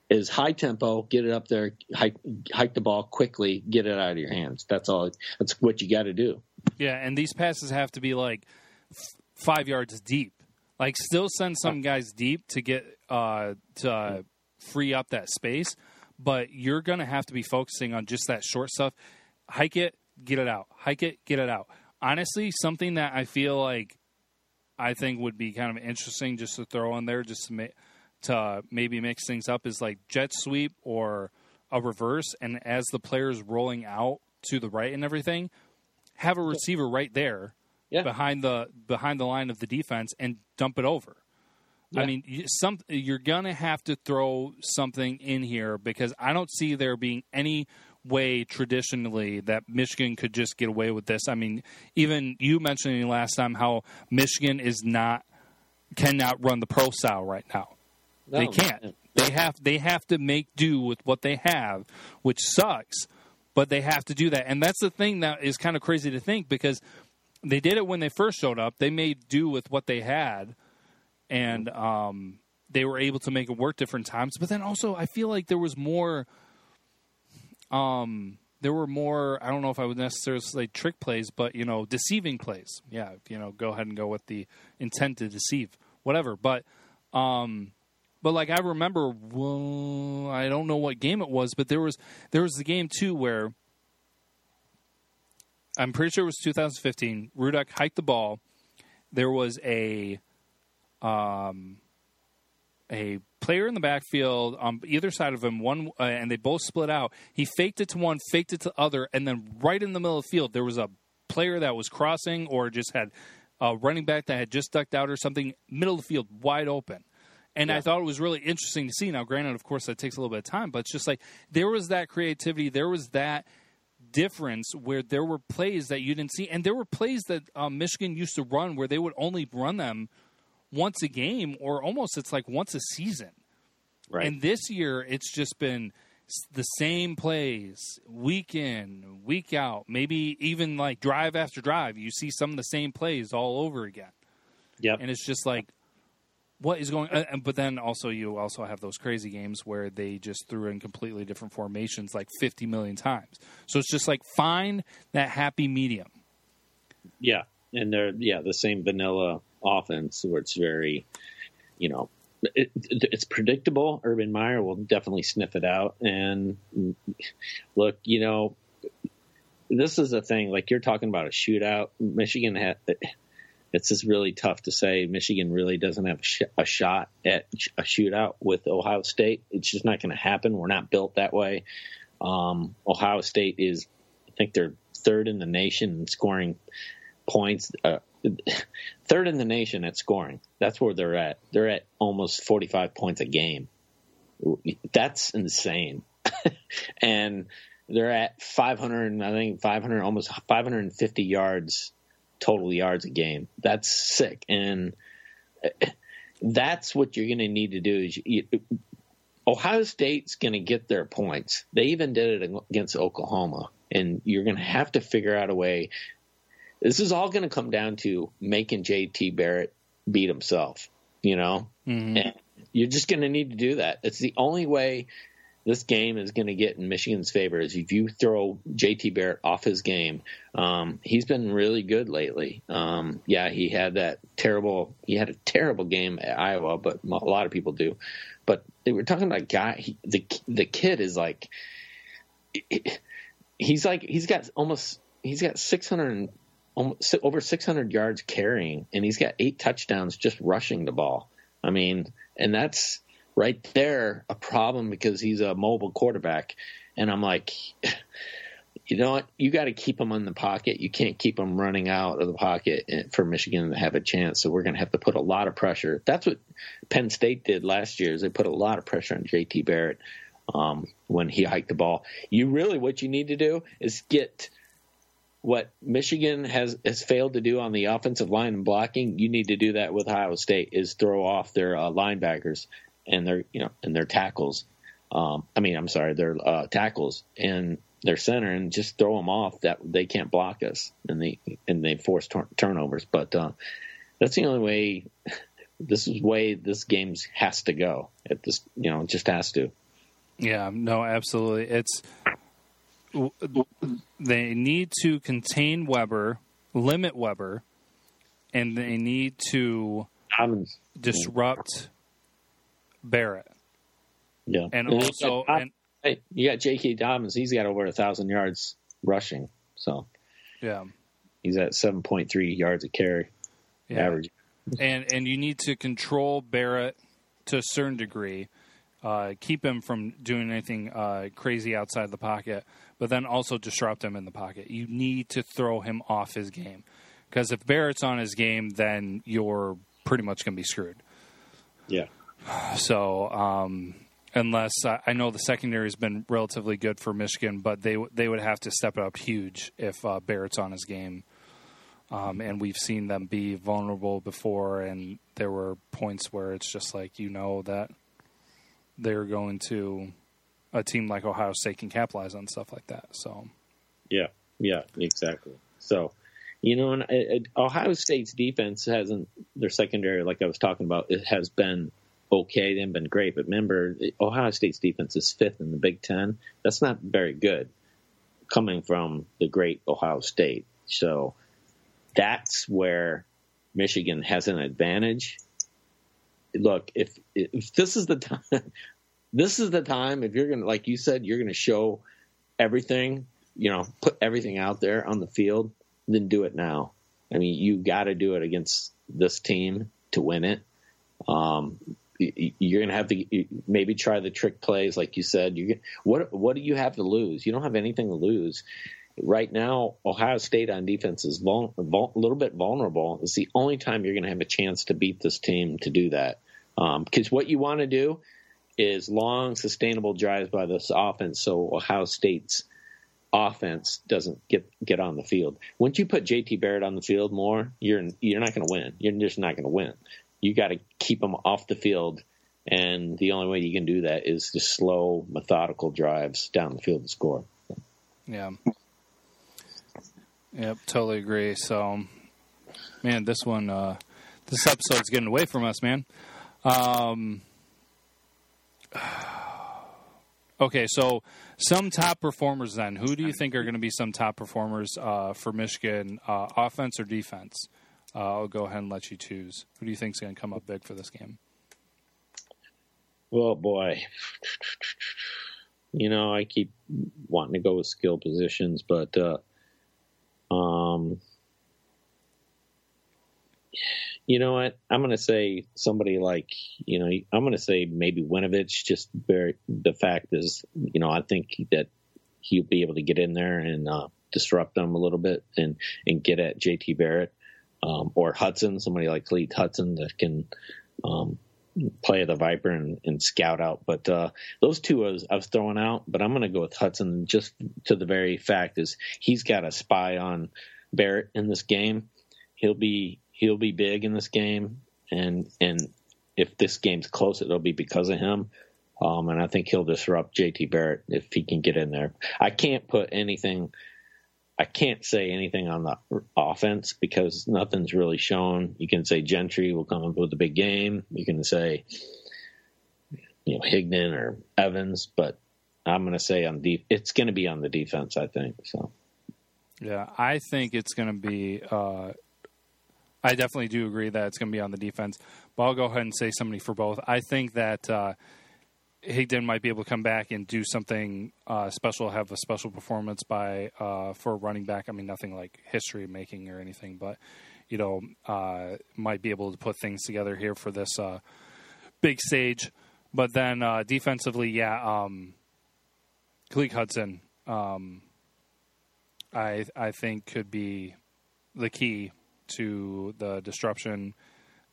Is high tempo, get it up there, hike, hike the ball quickly, get it out of your hands. That's all. That's what you got to do. Yeah, and these passes have to be like f- five yards deep. Like, still send some guys deep to get uh, to uh, free up that space, but you're going to have to be focusing on just that short stuff. Hike it, get it out. Hike it, get it out. Honestly, something that I feel like I think would be kind of interesting just to throw in there, just to make to maybe mix things up, is like jet sweep or a reverse, and as the player's rolling out to the right and everything, have a receiver right there Yeah. behind the behind the line of the defense and dump it over. I mean, some you're gonna have to throw something in here because I don't see there being any way traditionally that Michigan could just get away with this. I mean, even you mentioning last time how Michigan is not cannot run the pro style right now. they can't. They have they have to make do with what they have, which sucks. But they have to do that, and that's the thing that is kind of crazy to think because they did it when they first showed up. They made do with what they had, and um, they were able to make it work different times. But then also, I feel like there was more. Um, there were more. I don't know if I would necessarily say trick plays, but you know, deceiving plays. Yeah, you know, go ahead and go with the intent to deceive, whatever. But Um, but like I remember, well, I don't know what game it was, but there was there was the game too where I'm pretty sure it was 2015. Rudock hiked the ball. There was a um a player in the backfield on either side of him, one, uh, and they both split out. He faked it to one, faked it to other, and then right in the middle of the field, there was a player that was crossing or just had a running back that had just ducked out or something, middle of the field, wide open. And yeah. I thought it was really interesting to see. Now, granted, of course, that takes a little bit of time, but it's just like there was that creativity, there was that difference where there were plays that you didn't see, and there were plays that um, Michigan used to run where they would only run them once a game, or almost it's like once a season. Right. And this year, it's just been the same plays week in, week out, maybe even like drive after drive. You see some of the same plays all over again. Yeah, and it's just like what is going uh, but then also you also have those crazy games where they just threw in completely different formations like 50 million times so it's just like find that happy medium yeah and they're yeah the same vanilla offense where it's very you know it, it's predictable urban meyer will definitely sniff it out and look you know this is a thing like you're talking about a shootout michigan had it's just really tough to say Michigan really doesn't have a, sh- a shot at a shootout with Ohio State. It's just not going to happen. We're not built that way. Um, Ohio State is, I think they're third in the nation in scoring points. Uh, third in the nation at scoring. That's where they're at. They're at almost 45 points a game. That's insane. and they're at 500, I think 500, almost 550 yards total yards a game. That's sick, and that's what you're going to need to do. Is you, Ohio State's going to get their points. They even did it against Oklahoma, and you're going to have to figure out a way. This is all going to come down to making JT Barrett beat himself. You know, mm-hmm. and you're just going to need to do that. It's the only way this game is going to get in Michigan's favor is if you throw JT Barrett off his game. Um, he's been really good lately. Um, yeah, he had that terrible. He had a terrible game at Iowa, but a lot of people do. But they were talking about a guy. He, the the kid is like, he's like he's got almost he's got six hundred almost over six hundred yards carrying, and he's got eight touchdowns just rushing the ball. I mean, and that's right there a problem because he's a mobile quarterback. And I'm like, you know what? You got to keep him in the pocket. You can't keep him running out of the pocket for Michigan to have a chance. So we're going to have to put a lot of pressure. That's what Penn State did last year. Is they put a lot of pressure on JT Barrett um, when he hiked the ball. You really what you need to do is get what Michigan has has failed to do on the offensive line and blocking. You need to do that with Ohio State. Is throw off their uh, linebackers and their you know and their tackles. Um, I mean, I'm sorry, their uh, tackles and their center, and just throw them off that they can't block us, and they and they force tor- turnovers. But uh, that's the only way. This is way this game has to go. At this, you know, it just has to. Yeah, no, absolutely. It's they need to contain Weber, limit Weber, and they need to disrupt Barrett. Yeah, and, and also, and, hey, you got J.K. Dobbins. He's got over a thousand yards rushing. So, yeah, he's at seven point three yards a carry yeah. average. And and you need to control Barrett to a certain degree. Uh, keep him from doing anything uh, crazy outside the pocket, but then also disrupt him in the pocket. You need to throw him off his game because if Barrett's on his game, then you're pretty much going to be screwed. Yeah. So, um, unless I know the secondary has been relatively good for Michigan, but they they would have to step up huge if uh, Barrett's on his game. Um, and we've seen them be vulnerable before, and there were points where it's just like you know that they're going to a team like Ohio State can capitalize on stuff like that. So, yeah, yeah, exactly. So, you know, and it, uh, uh, Ohio State's defense hasn't their secondary, like I was talking about, it has been okay. They haven't been great, but remember, Ohio State's defense is fifth in the Big Ten. That's not very good coming from the great Ohio State. So that's where Michigan has an advantage. look if if this is the time, this is the time. If you're gonna, like you said, you're gonna show everything. You know, put everything out there on the field. Then do it now. I mean, you got to do it against this team to win it. Um, you're going to have to maybe try the trick plays, like you said. You what what do you have to lose? You don't have anything to lose. Right now, Ohio State on defense is vul- vul- a little bit vulnerable. It's the only time you're going to have a chance to beat this team to do that. Because um, what you want to do is long, sustainable drives by this offense, so Ohio State's offense doesn't get get on the field. Once you put JT Barrett on the field more, you're you're not going to win. You're just not going to win you got to keep them off the field. And the only way you can do that is to slow, methodical drives down the field to score. Yeah. Yep, totally agree. So, man, this one, uh, this episode's getting away from us, man. Um, okay, so some top performers then. Who do you think are going to be some top performers uh, for Michigan, uh, offense or defense? Uh, I'll go ahead and let you choose. Who do you think is going to come up big for this game? Well, boy, you know I keep wanting to go with skill positions, but uh, um, you know what? I'm going to say somebody like you know I'm going to say maybe Winovich. Just very the fact is, you know, I think that he'll be able to get in there and uh, disrupt them a little bit and and get at JT Barrett um, or Hudson, somebody like Khaleke Hudson that can um, play the Viper and, and scout out. But uh, those two I was, I was throwing out, but I'm going to go with Hudson just to the very fact is he's got a spy on Barrett in this game. He'll be he'll be big in this game, and and if this game's close, it'll be because of him. Um, and I think he'll disrupt JT Barrett if he can get in there. I can't put anything I can't say anything on the offense because nothing's really shown. You can say Gentry will come up with a big game. You can say, you know, Higdon or Evans, but I'm going to say on deep. It's going to be on the defense. I think so. Yeah, I think it's going to be. Uh, I definitely do agree that it's going to be on the defense, but I'll go ahead and say somebody for both. I think that uh, Higdon might be able to come back and do something uh, special, have a special performance by uh, for a running back. I mean, nothing like history making or anything, but you know, uh, might be able to put things together here for this uh, big stage. But then uh, defensively, yeah, um, Hudson, um, I I think could be the key to the disruption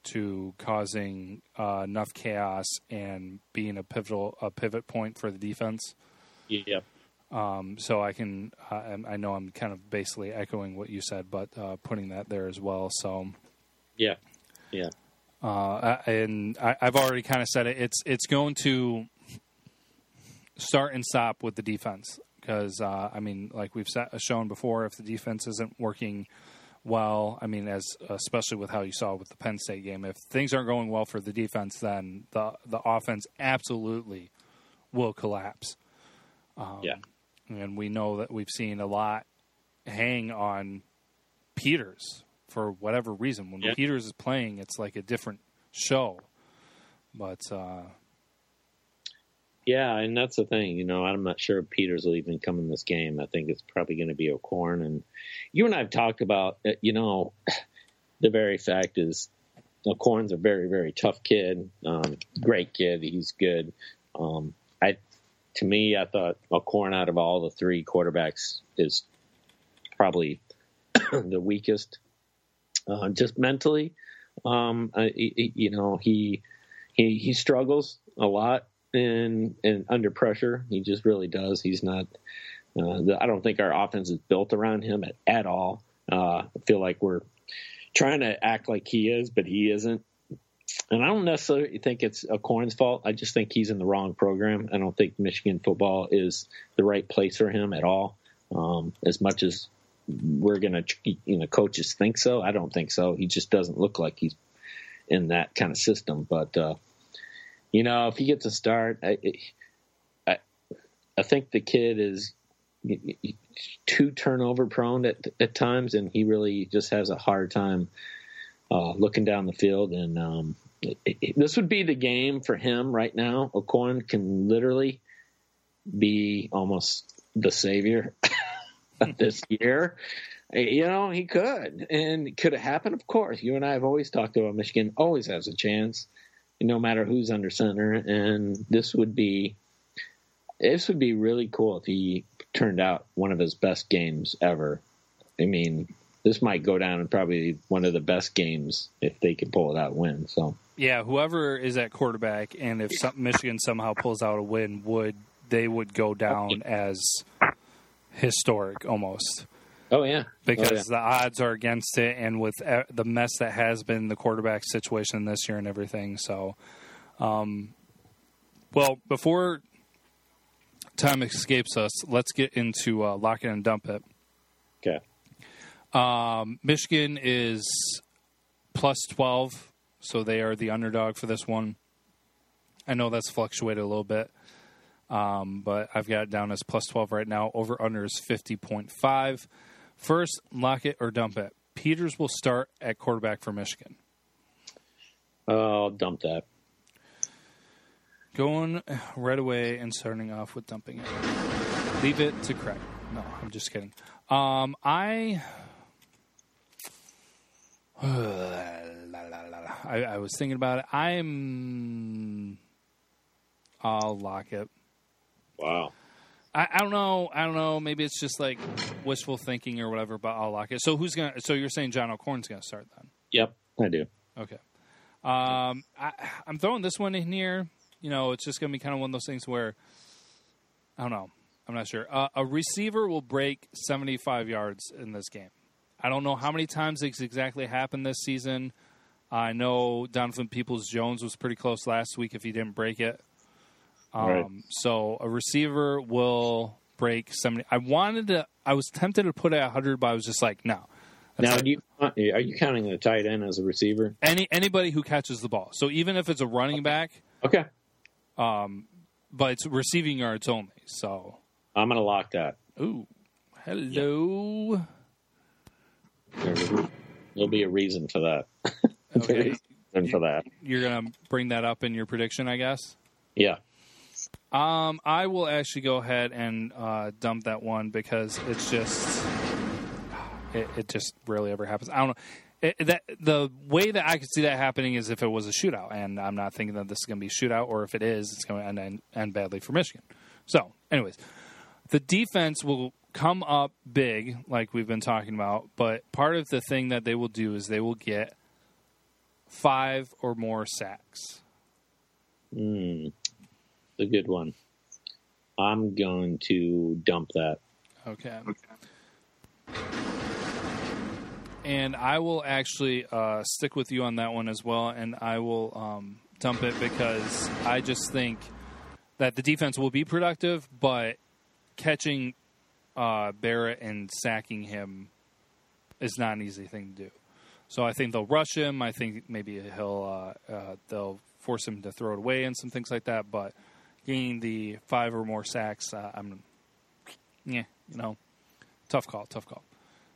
to causing uh, enough chaos and being a pivotal a pivot point for the defense. Yeah. Um, so I can uh, I know I'm kind of basically echoing what you said, but uh, putting that there as well. So yeah, yeah. Uh, and I, have already kind of said it. It's it's going to start and stop with the defense because uh, I mean, like we've shown before, if the defense isn't working well. I mean, as especially with how you saw with the Penn State game, if things aren't going well for the defense, then the the offense absolutely will collapse. Um, yeah, and we know that we've seen a lot hang on Peters for whatever reason. When yeah. Peters is playing, it's like a different show. But uh, yeah, and that's the thing. You know, I'm not sure Peters will even come in this game. I think it's probably going to be O'Korn. And you and I have talked about, uh, you know, the very fact is O'Korn's a very, very tough kid. Um, great kid. He's good. Um, I, to me, I thought O'Korn out of all the three quarterbacks is probably the weakest, uh, just mentally. Um, I, you know, he, he, he struggles a lot and and under pressure. He just really does. He's not. Uh, the, I don't think our offense is built around him at, at all. Uh, I feel like we're trying to act like he is, but he isn't. And I don't necessarily think it's O'Korn's fault. I just think he's in the wrong program. I don't think Michigan football is the right place for him at all. Um, as much as we're going to, you know, coaches think so, I don't think so. He just doesn't look like he's in that kind of system. But uh, you know, if he gets a start, I, I, I think the kid is too turnover prone at, at times, and he really just has a hard time uh, looking down the field. And um, this would be the game for him right now. O'Korn can literally be almost the savior this year. You know, he could. And could it happen? Of course. You and I have always talked about Michigan always has a chance, no matter who's under center. And this would be this would be really cool if he turned out one of his best games ever. I mean, this might go down and probably one of the best games if they can pull it out win. So yeah, whoever is at quarterback, and if some, Michigan somehow pulls out a win, would they would go down as historic almost. Oh yeah, because oh, yeah. the odds are against it, and with the mess that has been the quarterback situation this year and everything. So, um, well, before time escapes us, let's get into uh, lock it and dump it. Okay. Um, Michigan is plus twelve, so they are the underdog for this one. I know that's fluctuated a little bit. Um, but I've got it down as plus 12 right now. Over under is 50.5. First, lock it or dump it. Peters will start at quarterback for Michigan. I'll dump that. Going right away and starting off with dumping it. Leave it to Craig. No, I'm just kidding. Um, I, I, I was thinking about it. I'm. I'll lock it. Wow. I, I, don't know. I don't know. Maybe it's just like wishful thinking or whatever. But I'll lock it. So who's gonna? So you're saying John O'Korn's gonna start then? Yep, I do. Okay. Um, I, I'm throwing this one in here. You know, it's just gonna be kind of one of those things where I don't know. I'm not sure. Uh, a receiver will break 75 yards in this game. I don't know how many times it's exactly happened this season. I know Donovan Peoples Jones was pretty close last week if he didn't break it. Um, right. So a receiver will break 70. I wanted to, I was tempted to put it at 100, but I was just like, no. now, like, you, are you counting the tight end as a receiver? Any Anybody who catches the ball. So even if it's a running back. Okay. Um, but it's receiving yards only. So I'm going to lock that. Ooh. Hello. There'll be a reason for that. Okay. and for that. You're going to bring that up in your prediction, I guess? Yeah. Um, I will actually go ahead and uh, dump that one because it's just it, it, just rarely ever happens. I don't know. It, that the way that I could see that happening is if it was a shootout, and I'm not thinking that this is going to be a shootout, or if it is, it's going to end, end, end badly for Michigan. So, anyways, the defense will come up big, like we've been talking about, but part of the thing that they will do is they will get five or more sacks. Hmm a good one. I'm going to dump that. Okay. And I will actually uh, stick with you on that one as well, and I will um, dump it because I just think that the defense will be productive, but catching uh, Barrett and sacking him is not an easy thing to do. So I think they'll rush him. I think maybe he'll uh, uh they'll force him to throw it away and some things like that. But getting the five or more sacks, uh, I'm, yeah, you know, tough call, tough call.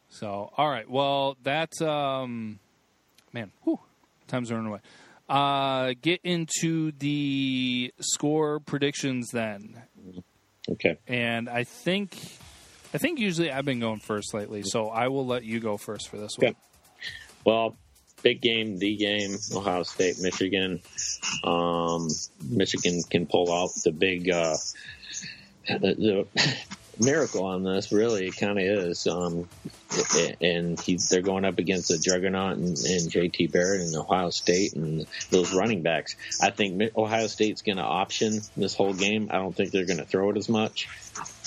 So, all right, well, that, um, man, whew, time's running away. Uh, get into the score predictions then. Okay. And I think, I think usually I've been going first lately, so I will let you go first for this okay. one. Well, big game, the game, Ohio State, Michigan. Um, Michigan can pull out the big uh, the, the miracle on this. Really, it kind of is. Um, and he's they're going up against a juggernaut and, and JT Barrett and Ohio State and those running backs. I think Ohio State's going to option this whole game. I don't think they're going to throw it as much.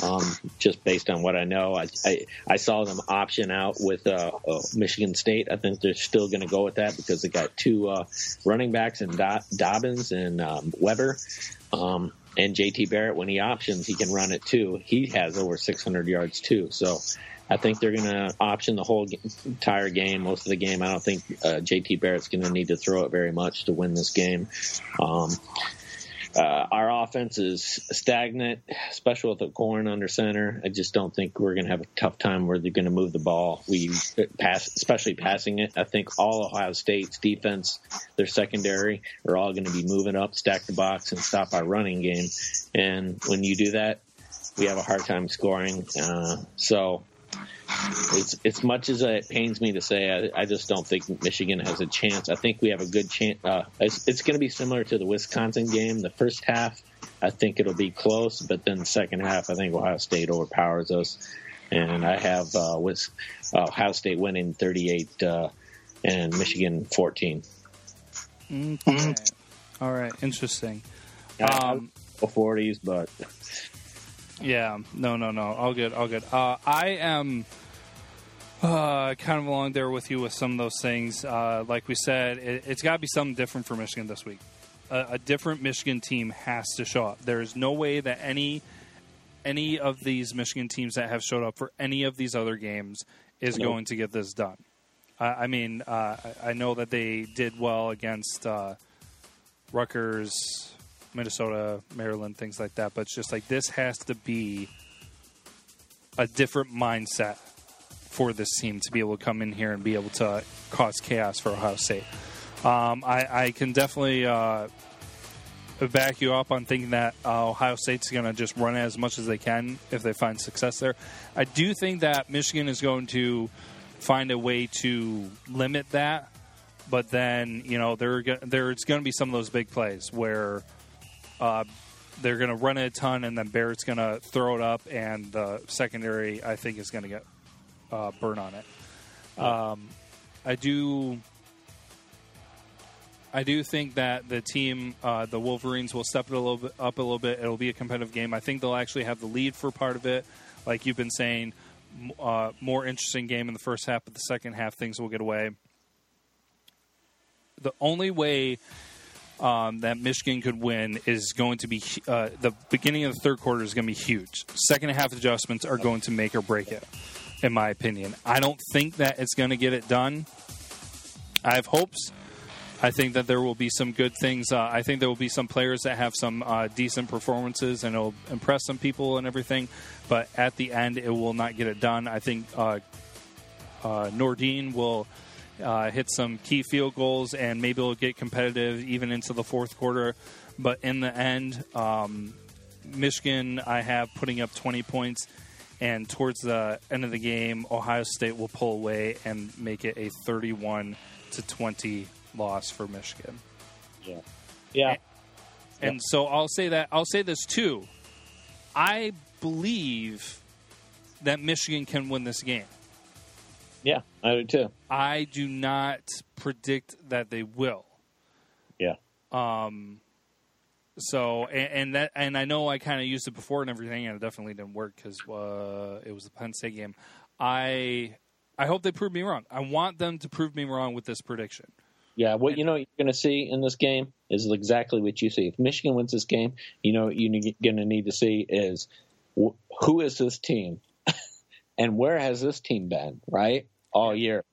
Um, just based on what I know, I, I, I saw them option out with uh, uh, Michigan State. I think they're still going to go with that because they got two uh, running backs and Do- Dobbins and um, Weber. Um, and JT Barrett, when he options, he can run it too. He has over 600 yards too. So I think they're going to option the whole entire game, most of the game. I don't think uh, JT Barrett's going to need to throw it very much to win this game. Um, uh, our offense is stagnant, especially with the corn under center. I just don't think we're going to have a tough time where they're going to move the ball. We pass, especially passing it. I think all Ohio State's defense, their secondary, are all going to be moving up, stack the box, and stop our running game. And when you do that, we have a hard time scoring. Uh, so it's as much as it pains me to say, I, I, just don't think Michigan has a chance. I think we have a good chance. Uh, it's, it's going to be similar to the Wisconsin game. The first half, I think it'll be close, but then the second half, I think Ohio State overpowers us, and I have uh, with uh, Ohio State winning 38 uh, and Michigan 14. Okay. All right, interesting. Um, 40s, but yeah, no, no, no, all good, all good. Uh, I am uh, kind of along there with you with some of those things. Uh, like we said, it, has got to be something different for Michigan this week. A, a, different Michigan team has to show up. There is no way that any any of these Michigan teams that have showed up for any of these other games is nope. going to get this done. I, I mean, uh, I, I, know that they did well against uh, Rutgers, Minnesota, Maryland, things like that, but it's just like this has to be a different mindset for this team to be able to come in here and be able to cause chaos for Ohio State. Um, I, I, can definitely uh, back you up on thinking that uh, Ohio State's going to just run as much as they can if they find success there. I do think that Michigan is going to find a way to limit that, but then you know there there's going to be some of those big plays where uh, they're going to run it a ton, and then Barrett's going to throw it up, and the secondary I think is going to get uh, burn on it. Um, I do. I do think that the team, uh, the Wolverines, will step it a little bit up a little bit. It'll be a competitive game. I think they'll actually have the lead for part of it, like you've been saying. Uh, more interesting game in the first half, but the second half things will get away. The only way um, that Michigan could win is going to be uh, the beginning of the third quarter is going to be huge. Second half adjustments are going to make or break it in my opinion. I don't think that it's going to get it done. I have hopes. I think that there will be some good things. Uh, I think there will be some players that have some uh, decent performances and it'll impress some people and everything. But at the end, it will not get it done. I think uh, uh Nordin will uh, hit some key field goals and maybe it'll get competitive even into the fourth quarter. But in the end, um, Michigan, I have putting up 20 points and towards the end of the game, Ohio State will pull away and make it a 31 to 20 loss for Michigan. Yeah. Yeah. And, and so I'll say that I'll say this too. I believe that Michigan can win this game. Yeah, I do too. I do not predict that they will. Yeah. Um so and, and, that and I know I kind of used it before and everything, and it definitely didn't work because uh, it was the Penn State game. I I hope they prove me wrong. I want them to prove me wrong with this prediction. Yeah, what and, you know you're going to see in this game is exactly what you see. If Michigan wins this game, you know you're going to need to see is who is this team, and where has this team been right all year.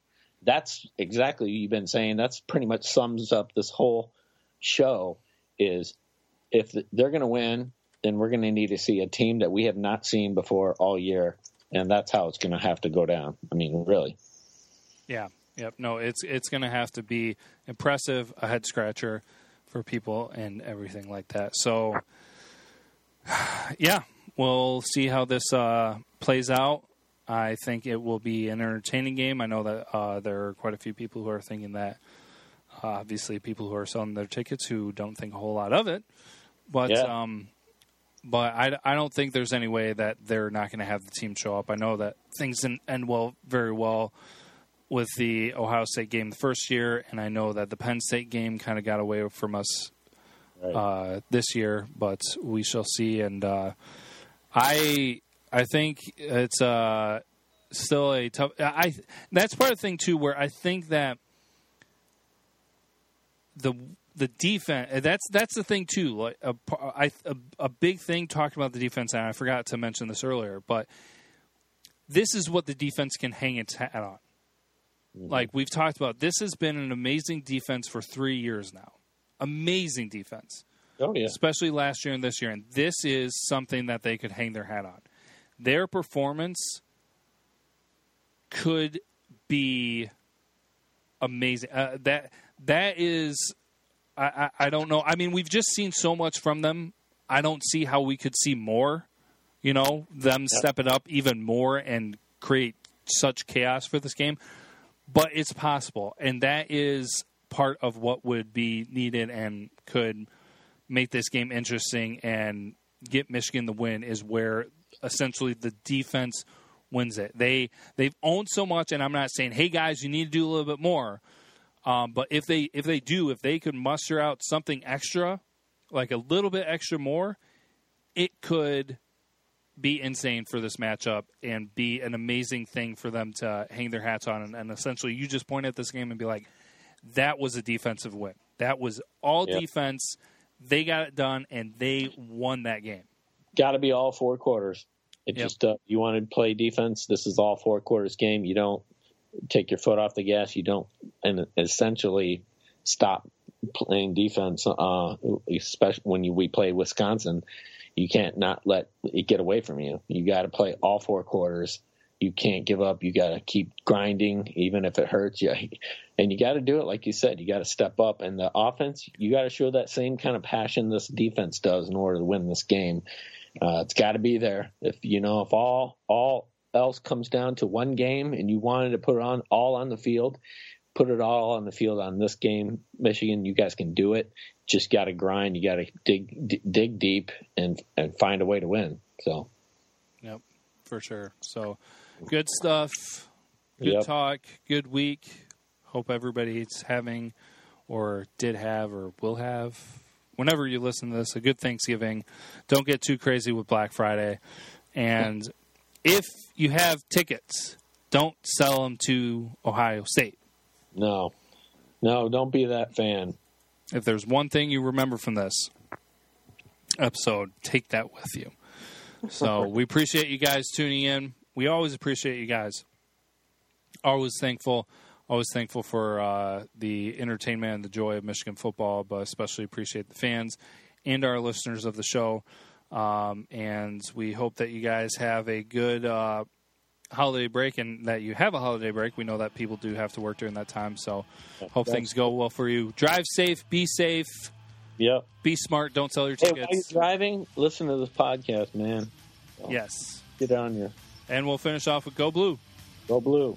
That's exactly what you've been saying. That's pretty much sums up this whole show. Is if they're going to win, then we're going to need to see a team that we have not seen before all year, and that's how it's going to have to go down. I mean, really. Yeah. Yep. No, it's it's going to have to be impressive, a head scratcher for people, and everything like that. So, yeah, we'll see how this uh, plays out. I think it will be an entertaining game. I know that uh, there are quite a few people who are thinking that. Obviously, people who are selling their tickets who don't think a whole lot of it. But yeah. um, but I, I don't think there's any way that they're not going to have the team show up. I know that things didn't end well very well with the Ohio State game the first year, and I know that the Penn State game kind of got away from us right. uh, this year, but we shall see. And uh, I I think it's uh, still a tough. I that's part of the thing too, where I think that the the defense. That's that's the thing too. Like a, a, a big thing talking about the defense, and I forgot to mention this earlier, but this is what the defense can hang its hat on. Mm-hmm. Like we've talked about, this has been an amazing defense for three years now. Amazing defense. Oh yeah. especially last year and this year. And this is something that they could hang their hat on. Their performance could be amazing. Uh, that that is, I, I I don't know. I mean, we've just seen so much from them. I don't see how we could see more. You know, them step it up even more and create such chaos for this game. But it's possible, and that is part of what would be needed and could make this game interesting and get Michigan the win is where essentially the defense wins it. They they've owned so much, and I'm not saying, hey guys, you need to do a little bit more. Um, but if they if they do, if they could muster out something extra, like a little bit extra more, it could be insane for this matchup and be an amazing thing for them to hang their hats on. And, and essentially, you just point at this game and be like, that was a defensive win. That was all Yep. defense. They got it done, and they won that game. Got to be all four quarters. It Yep. just uh, you want to play defense. This is all four quarters game. You don't take your foot off the gas. You don't, and essentially stop playing defense. Uh, especially when you, we play Wisconsin, you can't not let it get away from you. You got to play all four quarters. You can't give up. You got to keep grinding, even if it hurts you. And you got to do it like you said. You got to step up. And the offense, you got to show that same kind of passion this defense does in order to win this game. Uh, it's got to be there. If you know, if all all else comes down to one game, and you wanted to put it on all on the field, put it all on the field on this game, Michigan. You guys can do it. Just got to grind. You got to dig d- dig deep and and find a way to win. So Yep, for sure. So good stuff. Good Yep. talk. Good week. Hope everybody's having or did have or will have whenever you listen to this a good Thanksgiving. Don't get too crazy with Black Friday. And if you have tickets, don't sell them to Ohio State. no, no, don't be that fan. If there's one thing you remember from this episode, take that with you. So we appreciate you guys tuning in. We always appreciate you guys. Always thankful. Always thankful for uh, the entertainment and the joy of Michigan football, but especially appreciate the fans and our listeners of the show. Um, and we hope that you guys have a good uh, holiday break and that you have a holiday break. We know that people do have to work during that time, so hope That's- things go well for you. Drive safe, be safe, Yep. be smart. Don't sell your Hey, while you're tickets. driving, listen to this podcast, man. yes, Get on here. and we'll finish off with Go Blue. go blue.